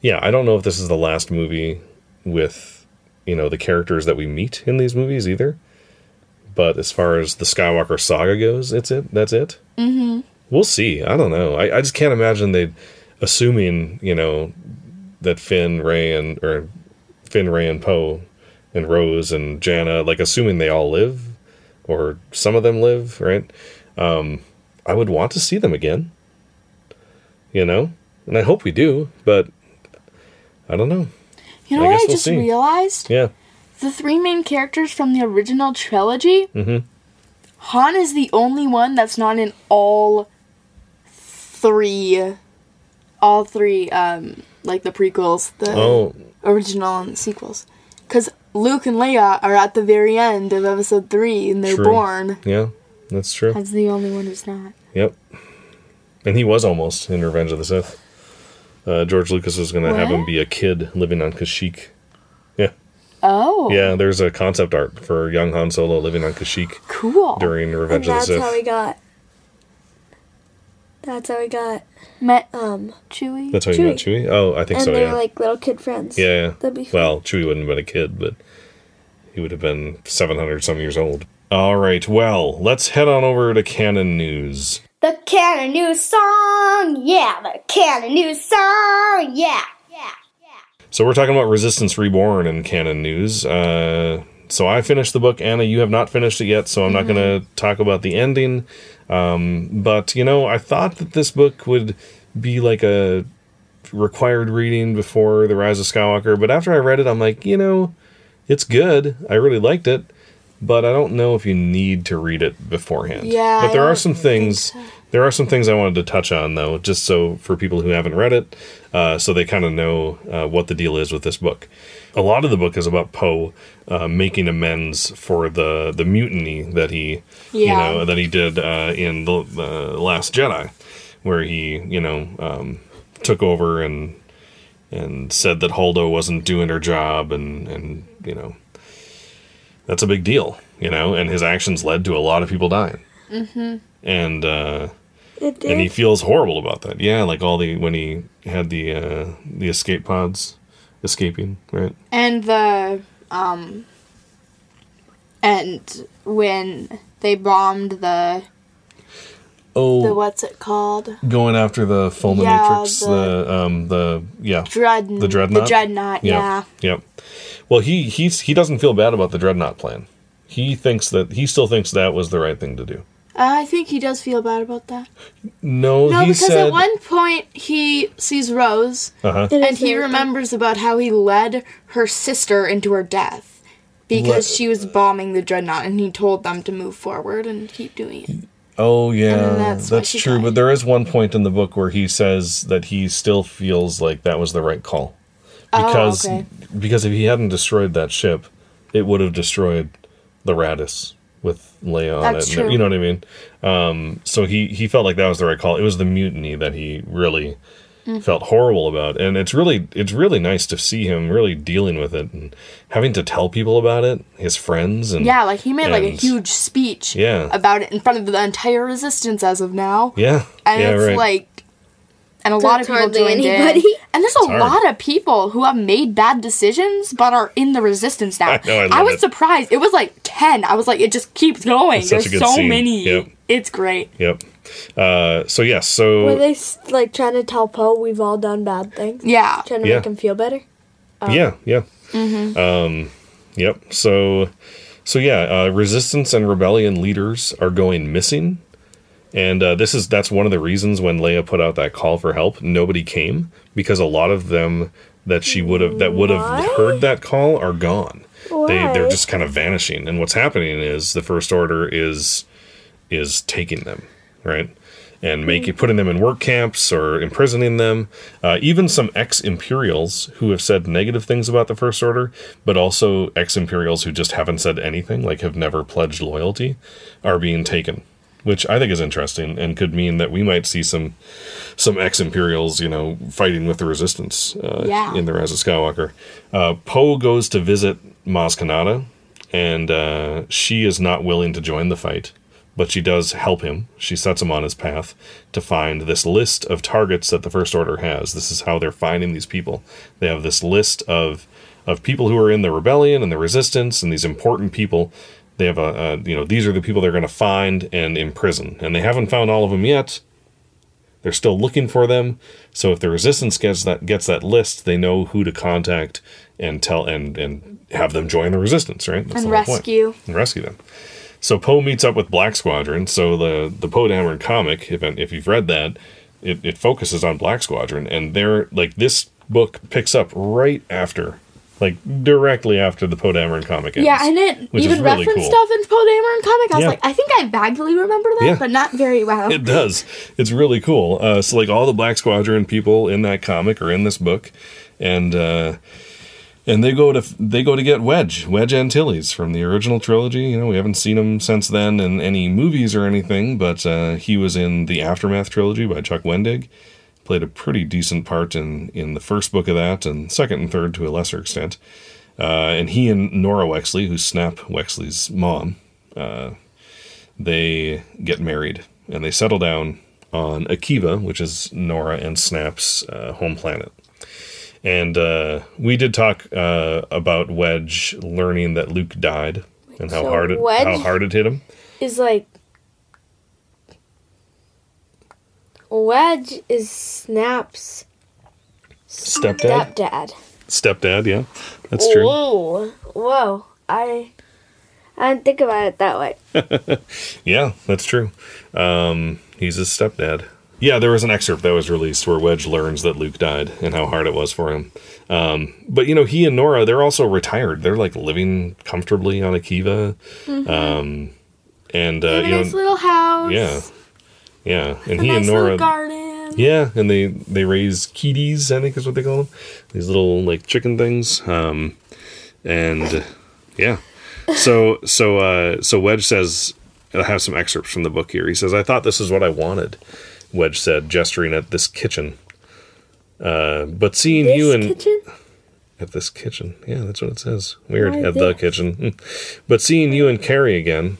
yeah I don't know if this is the last movie with you know the characters that we meet in these movies either. But as far as the Skywalker saga goes, it's it. That's it. Mm-hmm. We'll see. I don't know. I, I just can't imagine they'd, assuming you know, that Finn, Rey, and or Finn, Rey, and Poe, and Rose and Jannah, like assuming they all live, or some of them live, right? Um, I would want to see them again. You know, and I hope we do, but I don't know. You know I what I we'll just see. realized? Yeah. The three main characters from the original trilogy. Mhm. Han is the only one that's not in all three, all three, um, like the prequels, the Oh, original and sequels. Because Luke and Leia are at the very end of Episode three, and they're True. born. yeah, that's true. That's the only one who's not. Yep. And he was almost in Revenge of the Sith. Uh, George Lucas was going to have him be a kid living on Kashyyyk. Yeah. Oh, Yeah, there's a concept art for young Han Solo living on Kashyyyk cool. during And Revenge of the Sith. that's Sith. how we got. That's how we got Met um Chewie. That's how you met Chewie? Oh, I think so, yeah. and so, they're yeah. like little kid friends. yeah, yeah. That'd be fun. Well, Chewie wouldn't have been a kid, but he would have been 700 some years old. All right, well, let's head on over to canon news. The canon news song, yeah, the canon news song, yeah, yeah, yeah. So we're talking about Resistance Reborn in canon news. Uh, so I finished the book. Anna, you have not finished it yet, so I'm not going to talk about the ending. Um, but you know, I thought that this book would be like a required reading before the Rise of Skywalker. But after I read it, I'm like, you know, it's good. I really liked it, but I don't know if you need to read it beforehand. Yeah, but there are some things. There are some things I wanted to touch on, though, just so for people who haven't read it, uh, so they kind of know uh, what the deal is with this book. A lot of the book is about Poe uh, making amends for the the mutiny that he, you know, that he did uh, in the uh, Last Jedi, where he, you know, um, took over and and said that Holdo wasn't doing her job, and and you know, that's a big deal, you know. And his actions led to a lot of people dying. Mm-hmm. And uh, and he feels horrible about that. Yeah, like all the when he had the uh, the escape pods escaping, right? And the um and when they bombed the Oh, the what's it called? going after the fulminatrix, Yeah, the, the- um the yeah Dread the dreadnought. The dreadnought, yeah. Yep. Well, he he's he doesn't feel bad about the dreadnought plan. He thinks that he still thinks that was the right thing to do. I think he does feel bad about that. No, No, he because said. at one point he sees Rose uh-huh. And he very- remembers about how he led her sister into her death because What? she was bombing the dreadnought and he told them to move forward and keep doing it. Oh yeah, that's, that's true. died. But there is one point in the book where he says that he still feels like that was the right call because Oh, okay. because if he hadn't destroyed that ship, it would have destroyed the Raddus with Leia on That's it. true. You know what I mean? Um, so he he felt like that was the right call. It was the mutiny that he really Mm. felt horrible about, and it's really it's really nice to see him really dealing with it and having to tell people about it, his friends and Yeah, like he made like a huge speech Yeah. about it in front of the entire resistance as of now. yeah, And yeah, it's right. like and a lot of people hardly joined anybody. in. And there's a hard. lot of people who have made bad decisions but are in the resistance now. <laughs> I know, I love was it. surprised. It was like 10. I was like it just keeps going. It's such a There's so scene. many. Yep. It's great. Yep. Uh, so yes, so Were they s- like trying to tell Poe we've all done bad things? Yeah. Trying to Yeah. make him feel better? yeah, yeah. Um, yep. So, so yeah, uh, resistance and rebellion leaders are going missing, and uh, this is that's one of the reasons when Leia put out that call for help, nobody came because a lot of them that she would have that would have heard that call are gone. They they're just kind of vanishing, and what's happening is the First Order is is taking them right and making putting them in work camps or imprisoning them. Uh, even some ex Imperials who have said negative things about the First Order, but also ex Imperials who just haven't said anything, like have never pledged loyalty, are being taken. Which I think is interesting and could mean that we might see some some ex Imperials, you know, fighting with the Resistance uh, Yeah. in the Rise of Skywalker. Uh, Poe goes to visit Maz Kanata, and uh, she is not willing to join the fight but she does help him. She sets him on his path to find this list of targets that the First Order has. This is how they're finding these people. They have this list of of people who are in the rebellion and the resistance and these important people. They have a, a you know these are the people they're going to find and imprison, and they haven't found all of them yet. They're still looking for them. So if the resistance gets that gets that list, they know who to contact and tell and and have them join the resistance. Right? That's And the whole point. rescue. And rescue them. So Poe meets up with Black Squadron. So the the Poe Dameron comic, if if you've read that, it, it focuses on Black Squadron, and they're like this book picks up right after, like directly after the Poe Dameron comic ends. Yeah, and it even really referenced cool. stuff in Poe Dameron comic. I was Yeah. like, I think I vaguely remember that, Yeah. but not very well. It does. It's really cool. Uh, so like all the Black Squadron people in that comic are in this book, and uh, and they go to they go to get Wedge, Wedge Antilles from the original trilogy. You know, we haven't seen him since then in any movies or anything, but uh, he was in the Aftermath trilogy by Chuck Wendig. Played a pretty decent part in in the first book of that, and second and third to a lesser extent. Uh, and he and Norra Wexley, who's Snap Wexley's mom, uh, they get married and they settle down on Akiva, which is Norra and Snap's uh, home planet. And uh, we did talk uh, about Wedge learning that Luke died and how So hard it how hard it hit him. Is like. Wedge is Snap's Stepdad, stepdad. stepdad, yeah, that's true. Whoa. Whoa. I. I didn't think about it that way. <laughs> Yeah, that's true. Um, he's his stepdad. Yeah, there was an excerpt that was released where Wedge learns that Luke died and how hard it was for him. Um, but you know, he and Norra, they're also retired. They're like living comfortably on Akiva. Um, and uh, a you know, little house. yeah, yeah, and A he nice and Norra, garden. yeah, and they they raise kitties, I think is what they call them. These little like chicken things. Um, and yeah, so so uh, so Wedge says, I have some excerpts from the book here. He says, "I thought this is what I wanted." Wedge said, gesturing at this kitchen. Uh, but seeing This you and kitchen? at this kitchen. Yeah, that's what it says. Weird. Why at the kitchen. <laughs> but seeing you and Carrie again,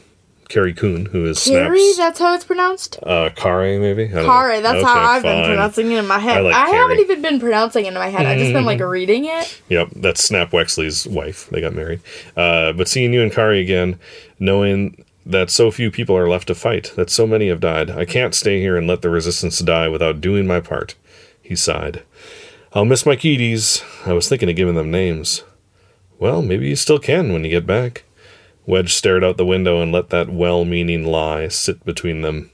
Carrie Coon, who is Carrie, Snaps. that's how it's pronounced. Uh, Kare, maybe? I don't know. Kare, that's how I've been pronouncing it in my head. I like I haven't even been pronouncing it in my head. I've just been like reading it. Yep, that's Snap Wexley's wife. They got married. Uh, but seeing you and Kari again, knowing that so few people are left to fight, that so many have died, I can't stay here and let the resistance die without doing my part. He sighed. I'll miss my kiddies. I was thinking of giving them names. Well, maybe you still can when you get back. Wedge stared out the window and let that well meaning lie sit between them.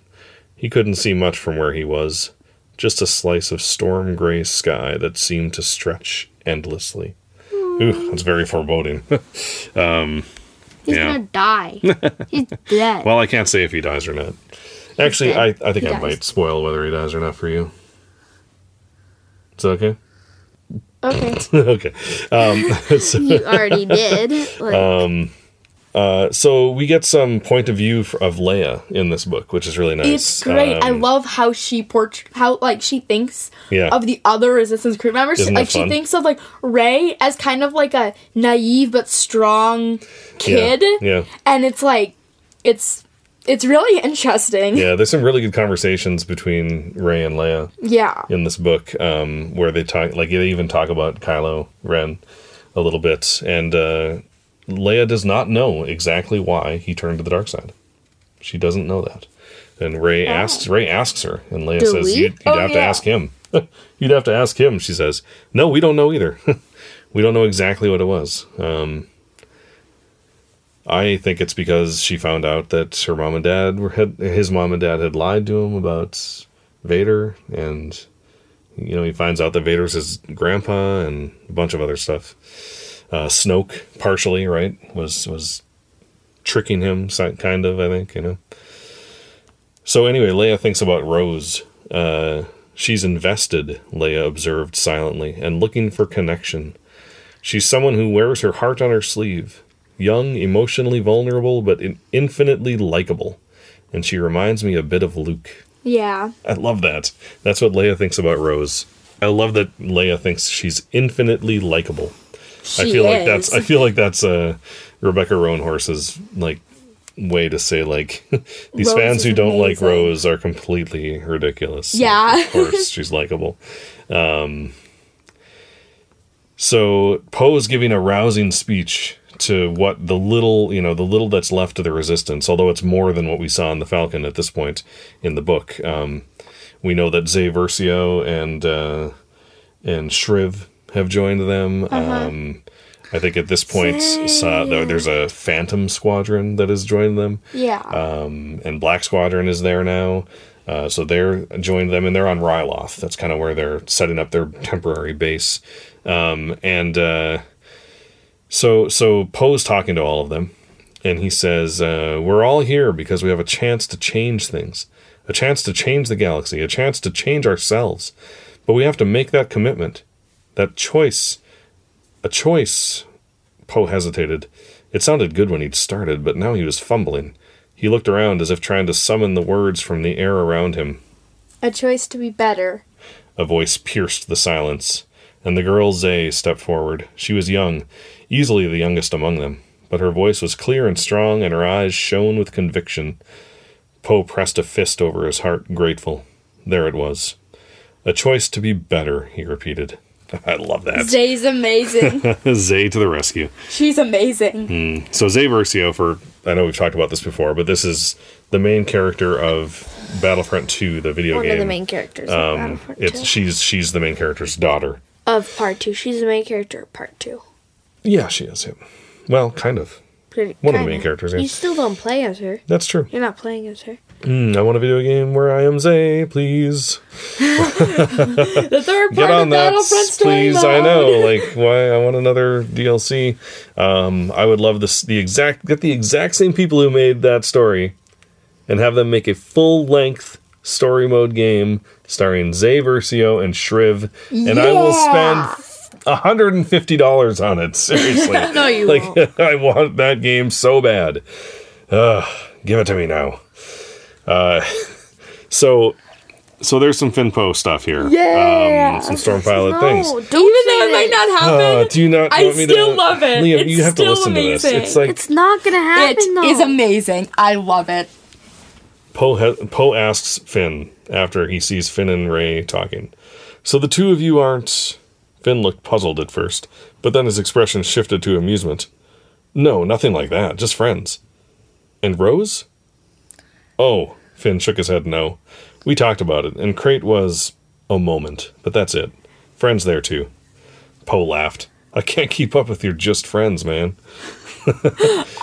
He couldn't see much from where he was, just a slice of storm gray sky that seemed to stretch endlessly. Ooh, that's very foreboding. <laughs> um, He's Yeah. gonna die. <laughs> He's dead. well, I can't say if he dies or not. Actually, I, dead. I think He I dies. might spoil whether he dies or not for you. Is that okay? Okay. <laughs> okay. Um, so, you already did. Like, uh, so we get some point of view of Leia in this book, which is really nice. It's great. I Um, love how she port how like she thinks Yeah. of the other resistance crew members. That like she thinks of like Rey as kind of like a naive but strong kid. Yeah. And it's like it's it's really interesting. Yeah, there's some really good conversations between Rey and Leia. Yeah. in this book um, where they talk like they even talk about Kylo Ren a little bit, and uh, Leia does not know exactly why he turned to the dark side. She doesn't know that, and Rey asks Rey asks her, and Leia Do says, we? "You'd, you'd Oh, have to ask him. <laughs> you'd have to ask him." She says, "No, we don't know either. <laughs> we don't know exactly what it was." Um, I think it's because she found out that her mom and dad were had his mom and dad had lied to him about Vader, and you know he finds out that Vader's his grandpa and a bunch of other stuff. Uh, Snoke, partially right, was was tricking him, kind of. I think you know. So anyway, Leia thinks about Rose. Uh, she's invested. Leia observed silently and looking for connection. She's someone who wears her heart on her sleeve young, emotionally vulnerable, but in- infinitely likable. And she reminds me a bit of Luke. Yeah. I love that. That's what Leia thinks about Rose. I love that Leia thinks she's infinitely likable. I She feel like that's I feel like that's uh, Rebecca Roanhorse's like way to say like <laughs> these Rose fans who don't like. Rose are completely ridiculous. Like, Yeah. of course <laughs> she's likable. Um, so Poe's giving a rousing speech to what the little, you know, the little that's left of the resistance, although it's more than what we saw in the Falcon at this point in the book. Um, we know that Zay Versio and uh, and Shriv have joined them. Um, I think at this point, there's a Phantom Squadron that has joined them Yeah. um, and Black Squadron is there now. Uh, so they're joined them, and they're on Ryloth. That's kind of where they're setting up their temporary base. Um, and uh, so, so Poe's talking to all of them, and he says, uh, "We're all here because we have a chance to change things, a chance to change the galaxy, a chance to change ourselves. But we have to make that commitment, that choice, a choice." Poe hesitated. It sounded good when he'd started, but now he was fumbling. He looked around as if trying to summon the words from the air around him. a choice to be better. A voice pierced the silence, and the girl Zay stepped forward. She was young, easily the youngest among them, but her voice was clear and strong, and her eyes shone with conviction. Poe pressed a fist over his heart, grateful. There it was. A choice to be better, he repeated. <laughs> I love that. Zay's amazing. <laughs> Zay to the rescue. She's amazing. So Zay Versio, for I know we've talked about this before, but this is the main character of Battlefront 2, the video one game. One of the main characters of um, Battlefront it's 2. she's she's the main character's daughter. of part two. She's the main character of part two. Yeah, she is. Yeah. Well, kind of. Pretty, One of the kinda. main characters, yeah. You still don't play as her. That's true. You're not playing as her. Mm, I want a video game where I am Zay, please. <laughs> The third Get part on of that, Battlefront Story please. I know. <laughs> Like, why? I want another DLC. Um, I would love this. The exact get the exact same people who made that story, and have them make a full length story mode game starring Zay Versio and Shriv, and I will Yeah. spend hundred and fifty dollars on it. Seriously, <laughs> No, you like won't. I want that game so bad. Ugh, give it to me now. Uh, <laughs> so so there's some Finpo stuff here. Yeah. Um, some Storm Pilot No, things. don't Even though it might not happen, Uh, do you not I want me still to? love it. Liam, It's you have to still listen to this. amazing. It's like It's not gonna happen It though. is amazing. I love it. Poe ha- Poe asks Finn after he sees Finn and Rey talking. So the two of you aren't. Finn looked puzzled at first, but then his expression shifted to amusement. No, nothing like that. Just friends. And Rose? Oh, Finn shook his head no. We talked about it, and Crate was a moment, but that's it. Friends there too. Poe laughed. I can't keep up with your just friends, man. <laughs>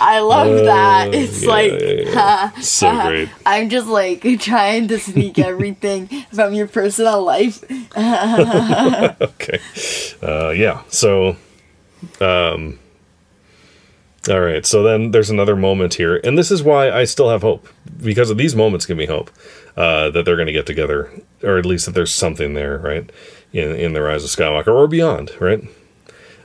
I love that. It's Uh, yeah, like yeah, yeah. <laughs> So great. <laughs> I'm just like trying to sneak everything from your personal life. okay. Uh, yeah. So, um, all right. So then there's another moment here, and this is why I still have hope because of these moments give me hope uh, that they're going to get together, or at least that there's something there, right? In in the Rise of Skywalker or beyond, right?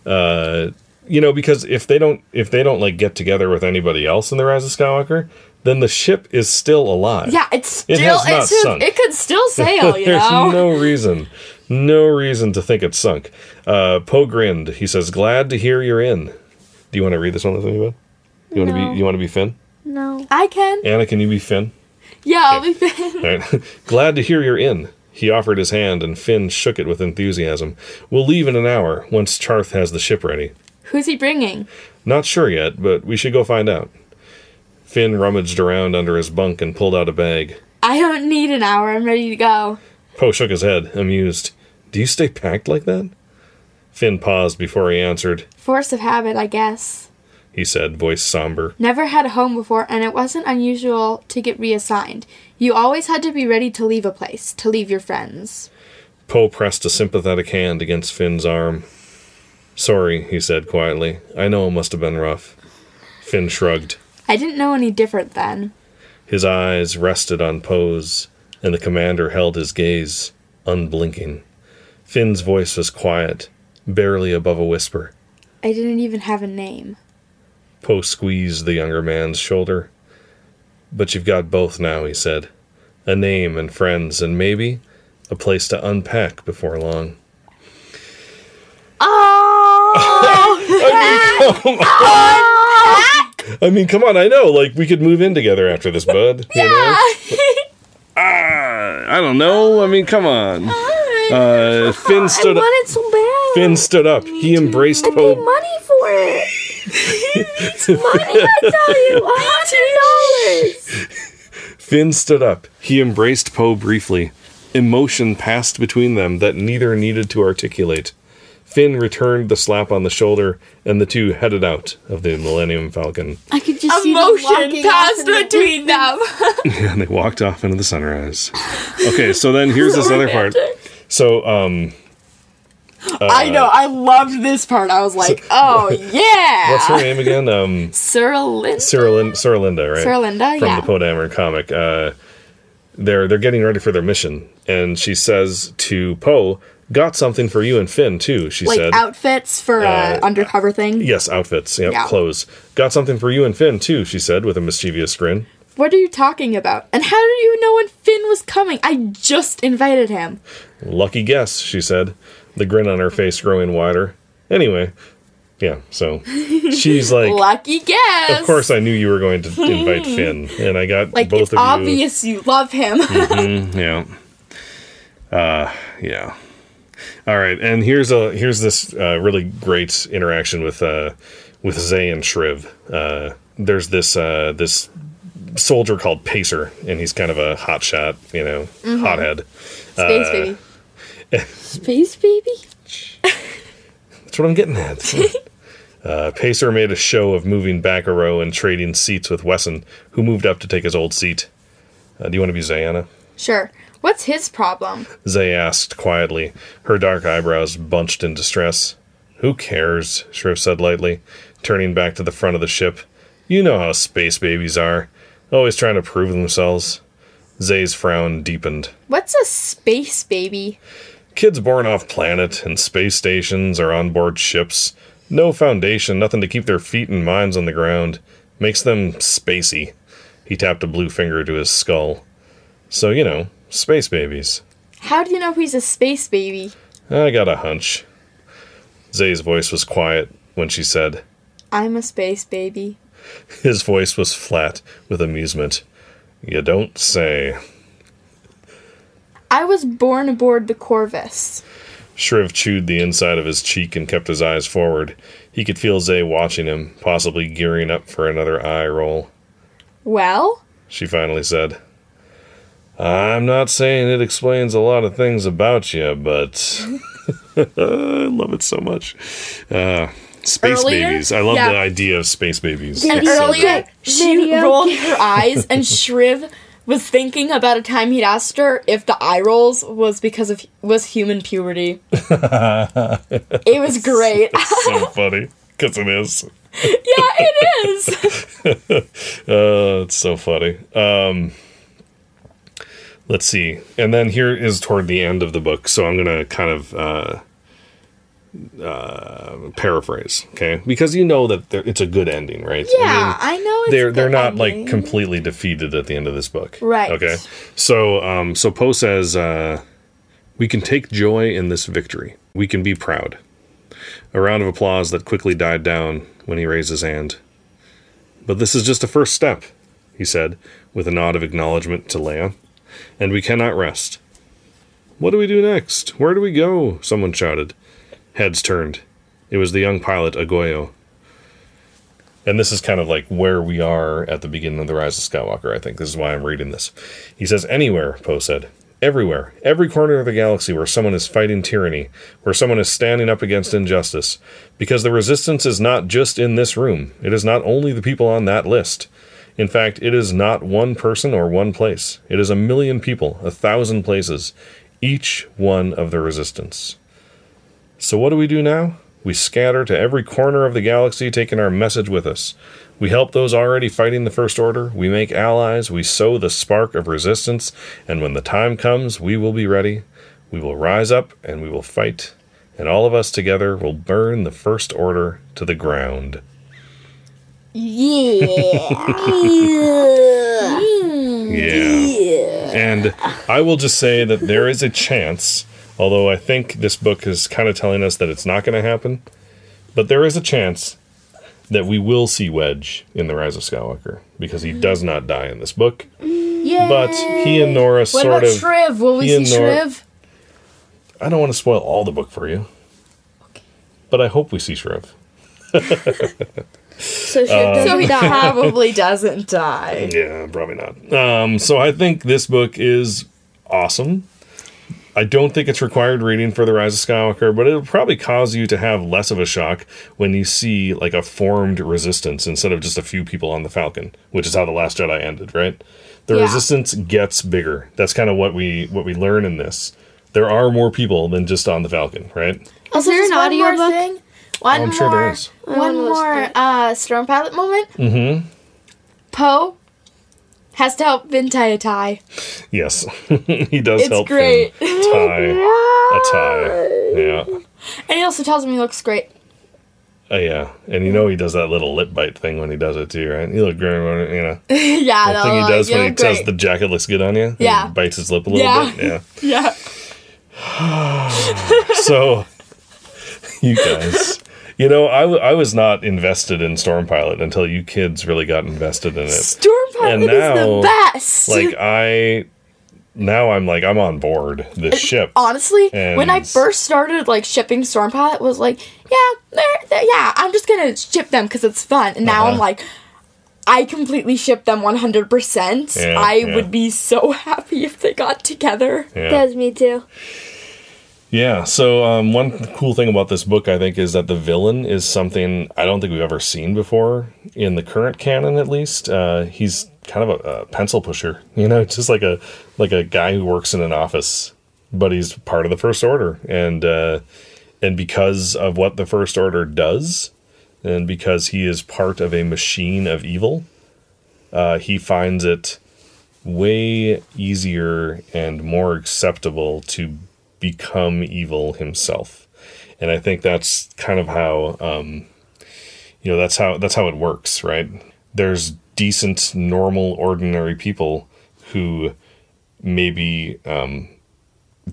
Uh, you know, because if they don't if they don't like get together with anybody else in the Rise of Skywalker, then the ship is still alive. Yeah, it's It still has not it's sunk. it could still <laughs> sail, you There's know. no reason, no reason to think it's sunk. Uh, Poe grinned. He says, "Glad to hear you're in." Do you want to read this one with me, bud? You want to No. be? You want to be Finn? No. I can. Anna, can you be Finn? Yeah, I'll be Finn. All right. <laughs> Glad to hear you're in. He offered his hand, and Finn shook it with enthusiasm. We'll leave in an hour once Charth has the ship ready. Who's he bringing? Not sure yet, but we should go find out. Finn rummaged around under his bunk and pulled out a bag. I don't need an hour. I'm ready to go. Poe shook his head, amused. Do you stay packed like that? Finn paused before he answered. Force of habit, I guess. He said, voice somber. Never had a home before, and it wasn't unusual to get reassigned. You always had to be ready to leave a place, to leave your friends. Poe pressed a sympathetic hand against Finn's arm. Sorry, he said quietly. I know it must have been rough. Finn shrugged. I didn't know any different then. His eyes rested on Poe's, and the commander held his gaze, unblinking. Finn's voice was quiet, barely above a whisper. I didn't even have a name. Poe squeezed the younger man's shoulder. But you've got both now, he said. A name and friends, and maybe a place to unpack before long. Oh! <laughs> I mean, come on, I know, like, we could move in together after this, bud. You know? <laughs> Ah, I don't know. I mean, come on. Uh, Finn stood up. want it so bad. Finn stood up. He embraced I paid Poe. money for it. <laughs> it's money, I tell you. A hundred dollars. Finn stood up. He embraced Poe briefly. Emotion passed between them that neither needed to articulate. Finn returned the slap on the shoulder, and the two headed out of the Millennium Falcon. I could just see them Emotion walking off passed in the between them. <laughs> <laughs> and they walked off into the sunrise. Okay, so then here's this other part. So, um, I know. I loved this part. I was like, <laughs> oh yeah. what's her name again? Um, Cerilin? Cerilin- Suralinda, right? Suralinda, from yeah. the Poe Dameron comic. Uh, they're they're getting ready for their mission, and she says to Poe, "Got something for you and Finn too." She like said, outfits for uh, Uh, undercover thing. "Yes, outfits, yep, Yeah. clothes. Got something for you and Finn too." She said with a mischievous grin. What are you talking about? And how did you know when Finn was coming? I just invited him. Lucky guess, she said, the grin on her face growing wider. Anyway, yeah. So she's <laughs> like, Lucky guess. "Of course, I knew you were going to invite <laughs> Finn, and I got Like both it's of you." obvious you love him. <laughs> Yeah. Uh, yeah. All right, and here's a here's this uh, really great interaction with uh, with Zay and Shriv. Uh, there's this uh, this soldier called Pacer, and he's kind of a hot shot, you know, hothead. Space Uh, baby. Space baby? That's what I'm getting at. <laughs> uh, Pacer made a show of moving back a row and trading seats with Wesson, who moved up to take his old seat. Uh, do you want to be Zayana? Sure. What's his problem? Zay asked quietly, her dark eyebrows bunched in distress. Who cares? Shriv said lightly, turning back to the front of the ship. You know how space babies are, always trying to prove themselves. Zay's frown deepened. What's a space baby? Kids born off planet and space stations or on board ships. No foundation, nothing to keep their feet and minds on the ground. Makes them spacey. He tapped a blue finger to his skull. So, you know, space babies. How do you know he's a space baby? I got a hunch. Zay's voice was quiet when she said, I'm a space baby. his voice was flat with amusement. You don't say. I was born aboard the Corvus. Shriv chewed the inside of his cheek and kept his eyes forward. He could feel Zay watching him, possibly gearing up for another eye roll. Well, She finally said, I'm not saying it explains a lot of things about you, but <laughs> I love it so much. Uh, space Earlier? babies. I love Yeah. the idea of space babies. and It's so earlier good. she rolled her eyes, and <laughs> Shriv was thinking about a time he'd asked her if the eye rolls was because of was human puberty. <laughs> it was great. It's so <laughs> funny because it is. yeah, it is. Uh, <laughs> it's so funny. Um, let's see. And then here is toward the end of the book, so I'm going to kind of uh, uh, paraphrase, okay? Because you know that it's a good ending, right? I Yeah, mean, I know. It's they're they're not like completely defeated at the end of this book, Right. Okay. So um, so Poe says, uh, "We can take joy in this victory. We can be proud." A round of applause that quickly died down when he raised his hand. But this is just a first step, he said, with a nod of acknowledgement to Leia. And we cannot rest. What do we do next? Where do we go? Someone shouted. Heads turned. It was the young pilot, Agoyo. And this is kind of like where we are at the beginning of The Rise of Skywalker, I think. This is why I'm reading this. He says, Anywhere, Poe said. Everywhere. Every corner of the galaxy where someone is fighting tyranny, where someone is standing up against injustice. Because the resistance is not just in this room. It is not only the people on that list. In fact, it is not one person or one place. It is a million people, a thousand places, each one of the resistance. So what do we do now? We scatter to every corner of the galaxy, taking our message with us. We help those already fighting the First Order. We make allies. We sow the spark of resistance. And when the time comes, we will be ready. We will rise up and we will fight. And all of us together will burn the First Order to the ground. Yeah. <laughs> yeah. yeah. And I will just say that there is a chance, although I think this book is kind of telling us that it's not going to happen, but there is a chance that we will see Wedge in The Rise of Skywalker because he does not die in this book. Yeah. But he and Norra What sort about of. Shriv? Will we he and see Norra- Shriv? I don't want to spoil all the book for you. But I hope we see Shriv. <laughs> So she doesn't So he probably <laughs> doesn't die. Yeah, probably not. Um, so I think this book is awesome. I don't think it's required reading for The Rise of Skywalker, but it'll probably cause you to have less of a shock when you see like a formed resistance instead of just a few people on the Falcon, which is how The Last Jedi ended, right? The Yeah. resistance gets bigger. That's kind of what we what we learn in this. There are more people than just on the Falcon, right? Is there just an one more audiobook? thing. One I'm more, sure there is. One wanna listen more uh, Storm Pilot moment. Mm-hmm. Poe has to help Vintaya tie. a tie. Yes, <laughs> he does It's help great. Finn tie a tie. Yeah. And he also tells him he looks great. Oh yeah, and you know he does that little lip bite thing when he does it too, right? You look great, when- you know. <laughs> yeah, The thing he does you when he look says the jacket looks good on you. Yeah. he bites his lip a little Yeah. bit. Yeah. <laughs> Yeah. <sighs> So, you guys, you know, I, w- I was not invested in Storm Pilot until you kids really got invested in it. Storm Pilot And is now, the best. Like I, now I'm like I'm on board this ship. honestly, when I first started like shipping Storm Pilot, was like, yeah, they're, they're- yeah, I'm just gonna ship them because it's fun. And now I'm Uh-huh. like, I completely ship them 100. percent Yeah, I yeah. would be so <laughs> happy if they got together. Yeah. Does me too. Yeah. So um, one cool thing about this book, I think, is that the villain is something I don't think we've ever seen before in the current canon, at least. Uh, he's kind of a, a pencil pusher, <laughs> you know, just like a like a guy who works in an office, but he's part of the First Order, and uh, and because of what the First Order does, and because he is part of a machine of evil, uh, he finds it way easier and more acceptable to become evil himself. And I think that's kind of how um, you know that's how that's how it works, right? There's decent, normal, ordinary people who maybe um,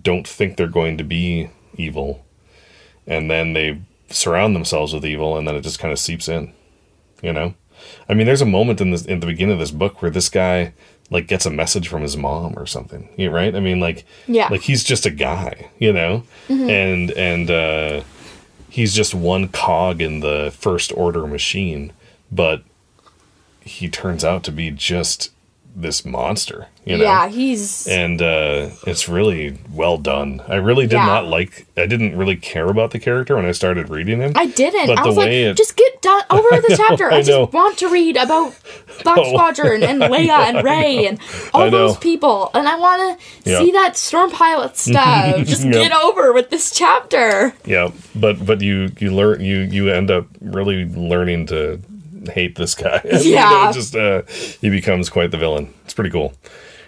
don't think they're going to be evil, and then they surround themselves with evil, and then it just kind of seeps in. You know, I mean, there's a moment in this in the beginning of this book where this guy like gets a message from his mom or something. You right? I mean, like Yeah. like he's just a guy, you know, and and uh, he's just one cog in the first order machine, but he turns out to be just this monster, you know. Yeah, he's And uh, it's really well done. I really did Yeah. not like. I didn't really care about the character when I started reading him. I didn't. But I the was like, it- just get done <laughs> over the chapter. I, I know. just want to read about Fox <laughs> Oh. Squadron and Leia and Rey and all those people, and I want to Yeah. see that storm pilot <laughs> stuff. just Yep. get over with this chapter. Yeah, but but you you learn you you end up really learning to hate this guy. <laughs> You know, Yeah. just uh, he becomes quite the villain. It's pretty cool.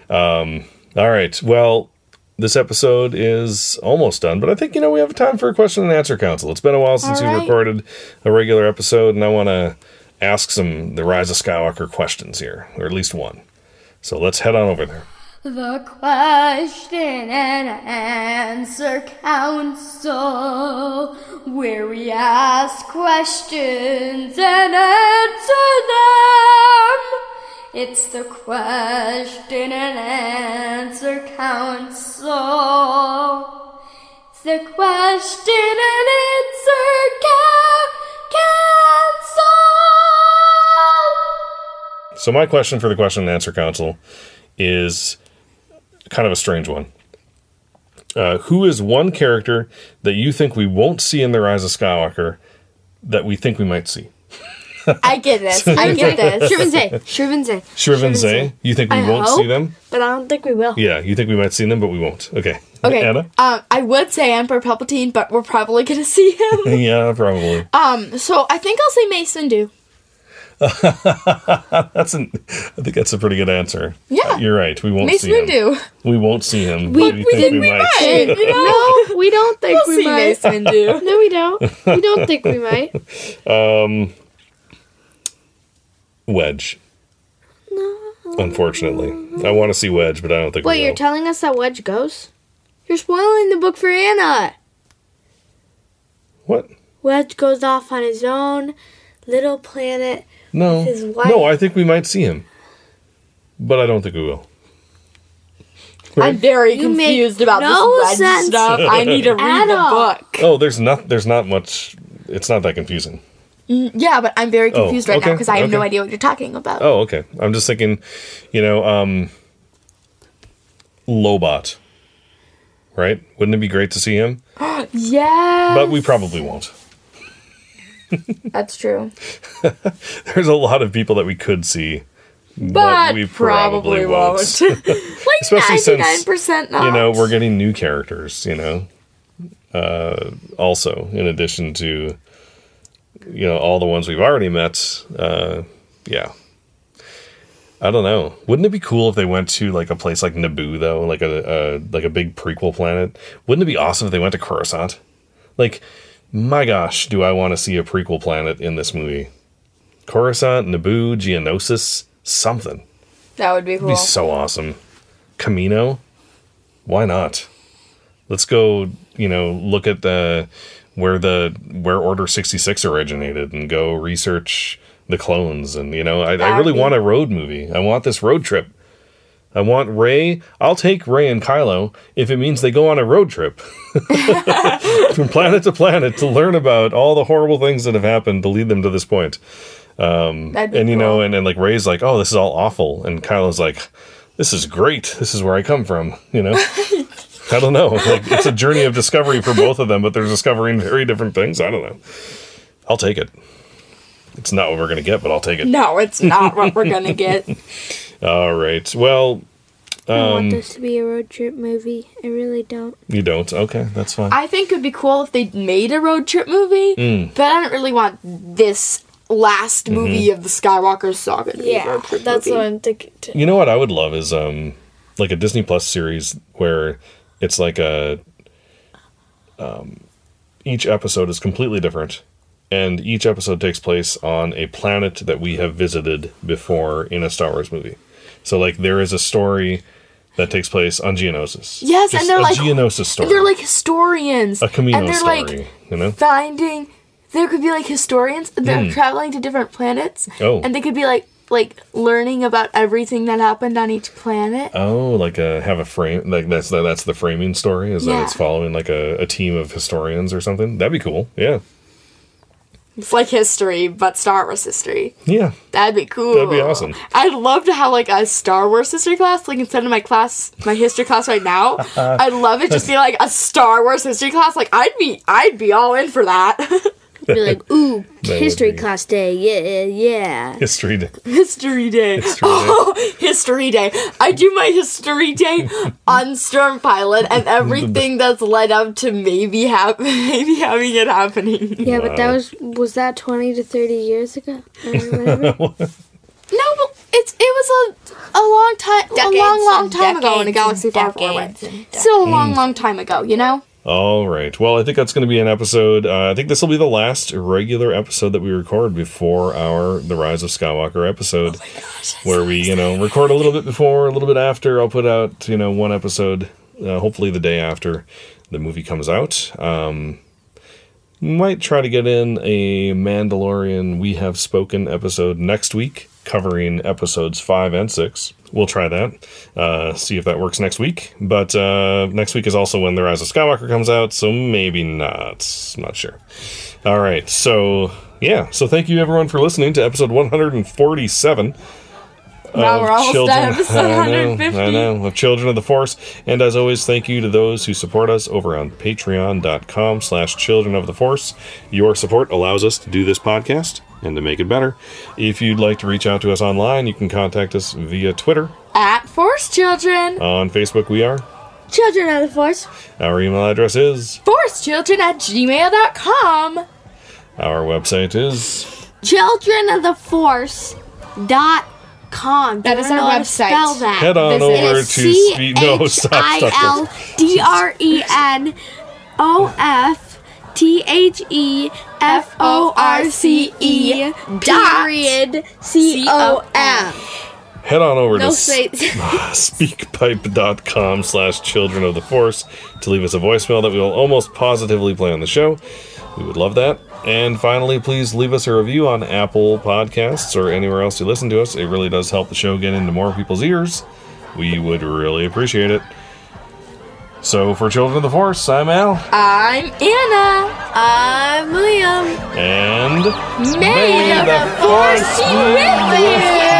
Um, all right, well, this episode is almost done, but I think you know we have time for a question and answer council. It's been a while since All we right. recorded a regular episode, and I want to ask some the Rise of Skywalker questions here, or at least one. So let's head on over there. The question and answer council, where we ask questions and answer them. It's the question and answer council. It's the question and answer council. So my question for the question and answer council is kind of a strange one. Uh, who is one character that you think we won't see in the Rise of Skywalker that we think we might see? I get this. <laughs> I get this. Shrivenze. Shrivenze. Shriven Zay, you think we I won't hope. see them? But I don't think we will. Yeah, you think we might see them, but we won't. Okay. Okay. Anna? Um, I would say Emperor Palpatine, but we're probably gonna see him. <laughs> yeah, probably. um, so I think I'll say Mace Windu. <laughs> That's an. I think that's a pretty good answer. Yeah. Uh, you're right. We won't Mace see him. Windu. We won't see him. We- but we think think we might. <laughs> You know? No, we don't think We'll we see might. Mace Windu. <laughs> No, we don't. We don't think we might. Um, Wedge. No. Unfortunately, I want to see Wedge, but I don't think. Wait, we you're telling us that Wedge goes? You're spoiling the book for Anna. what? Wedge goes off on his own little planet. No, his wife. no. I think we might see him, but I don't think we will. I'm very You make confused about no this wedge sense stuff. <laughs> I need to read at the all. book. Oh, there's not. There's not much. It's not that confusing. Yeah, but I'm very Oh, confused right now because I have no okay. idea what you're talking about. Oh, okay. I'm just thinking, you know, um, Lobot. Right? Wouldn't it be great to see him? <gasps> Yeah, But we probably won't. That's true. <laughs> There's a lot of people that we could see, But, we probably, won't. <laughs> <laughs> like Especially since, 99% not. you know, we're getting new characters, you know. Uh, also, in addition to, you know, all the ones we've already met. Uh, yeah. I don't know. Wouldn't it be cool if they went to like a place like Naboo though, like a, a like a big prequel planet? Wouldn't it be awesome if they went to Coruscant? Like, my gosh, do I want to see a prequel planet in this movie? Coruscant, Naboo, Geonosis, something. that would be cool. It'd be so awesome. Kamino, why not? Let's go. You know, look at the where the where Order sixty six originated and go research the clones. And you know, I, I really want a road movie. I want this road trip. I want Rey. I'll take Rey and Kylo if it means they go on a road trip <laughs> from planet to planet to learn about all the horrible things that have happened to lead them to this point um, be and you know, and, and like Rey's like, oh, this is all awful, and Kylo's like, this is great. This is where I come from. You know, <laughs> I don't know. Like it's a journey of discovery for both of them, but they're discovering very different things. I don't know. I'll take it. It's not what we're gonna get, but I'll take it. no, it's not what we're gonna get. <laughs> All right. Well, I Um, want this to be a road trip movie. I really don't. you don't. Okay, that's fine. I think it'd be cool if they made a road trip movie, Mm. but I don't really want this last Mm-hmm. movie of the Skywalker saga to be a Yeah, road trip that's movie. what I'm thinking. Too. You know what I would love is um like a Disney Plus series where it's like a um each episode is completely different and each episode takes place on a planet that we have visited before in a Star Wars movie. So like there is a story that takes place on Geonosis. Yes, Just and they're a like Geonosis story. They're like historians. a Kamino and they're story. like you know. finding there could be like historians they're hmm. traveling to different planets. Oh. and they could be like like learning about everything that happened on each planet Oh, like a have a frame like that's the, that's the framing story is that it's following like a, a team of historians or something. That'd be cool. Yeah, it's like history but star wars history. Yeah. that'd be cool. That'd be awesome. i'd love to have like a star wars history class like instead of my class my history class right now. <laughs> I'd love it just be like a star wars history class. Like i'd be i'd be all in for that <laughs> Be like, <laughs> ooh, history be- class day. Yeah, yeah. History. Day. <laughs> History Day. History Day. oh, <laughs> History Day. I do my History Day on Storm Pilot, and everything that's led up to maybe hap- maybe having it happening. Yeah, but that was was that twenty to thirty years ago? No, but it's it was a a long time, a long, long time ago in a galaxy far, far away. Still a Mm. long, long time ago. You know. All right. Well, I think that's going to be an episode. Uh, I think this will be the last regular episode that we record before our The Rise of Skywalker episode, where we, you know, record a little bit before, a little bit after. I'll put out, you know, one episode, uh, hopefully the day after the movie comes out. Um, might try to get in a Mandalorian We Have Spoken episode next week, covering episodes five and six. We'll try that. Uh, see if that works next week. But uh, next week is also when The Rise of Skywalker comes out, so maybe not. I'm not sure. All right. So, yeah. So, thank you everyone for listening to episode 147. Now we're almost at episode <laughs> I know, 150. I know, of Children of the Force. And as always, thank you to those who support us over on patreon.com slash children of the force. Your support allows us to do this podcast and to make it better. If you'd like to reach out to us online, you can contact us via Twitter. At Force Children. On Facebook, we are. Children of the Force. Our email address is. Force Children at gmail.com. Our website is. Children of the Force dot com. That is our know how to website. Spell that. Head on Visit over It to speed. No, stop, stop, stop. C-H-I-L-D-R-E-N O-F T-H-E F-O-R-C-E period C-O-M. Head on over No to space. <laughs> speakpipe.com slash children of the force to leave us a voicemail that we will almost positively play on the show we would love that and finally please leave us a review on apple podcasts or anywhere else you listen to us it really does help the show get into more people's ears we would really appreciate it so for children of the force i'm al I'm Anna. I'm Liam. and May the Force be with you.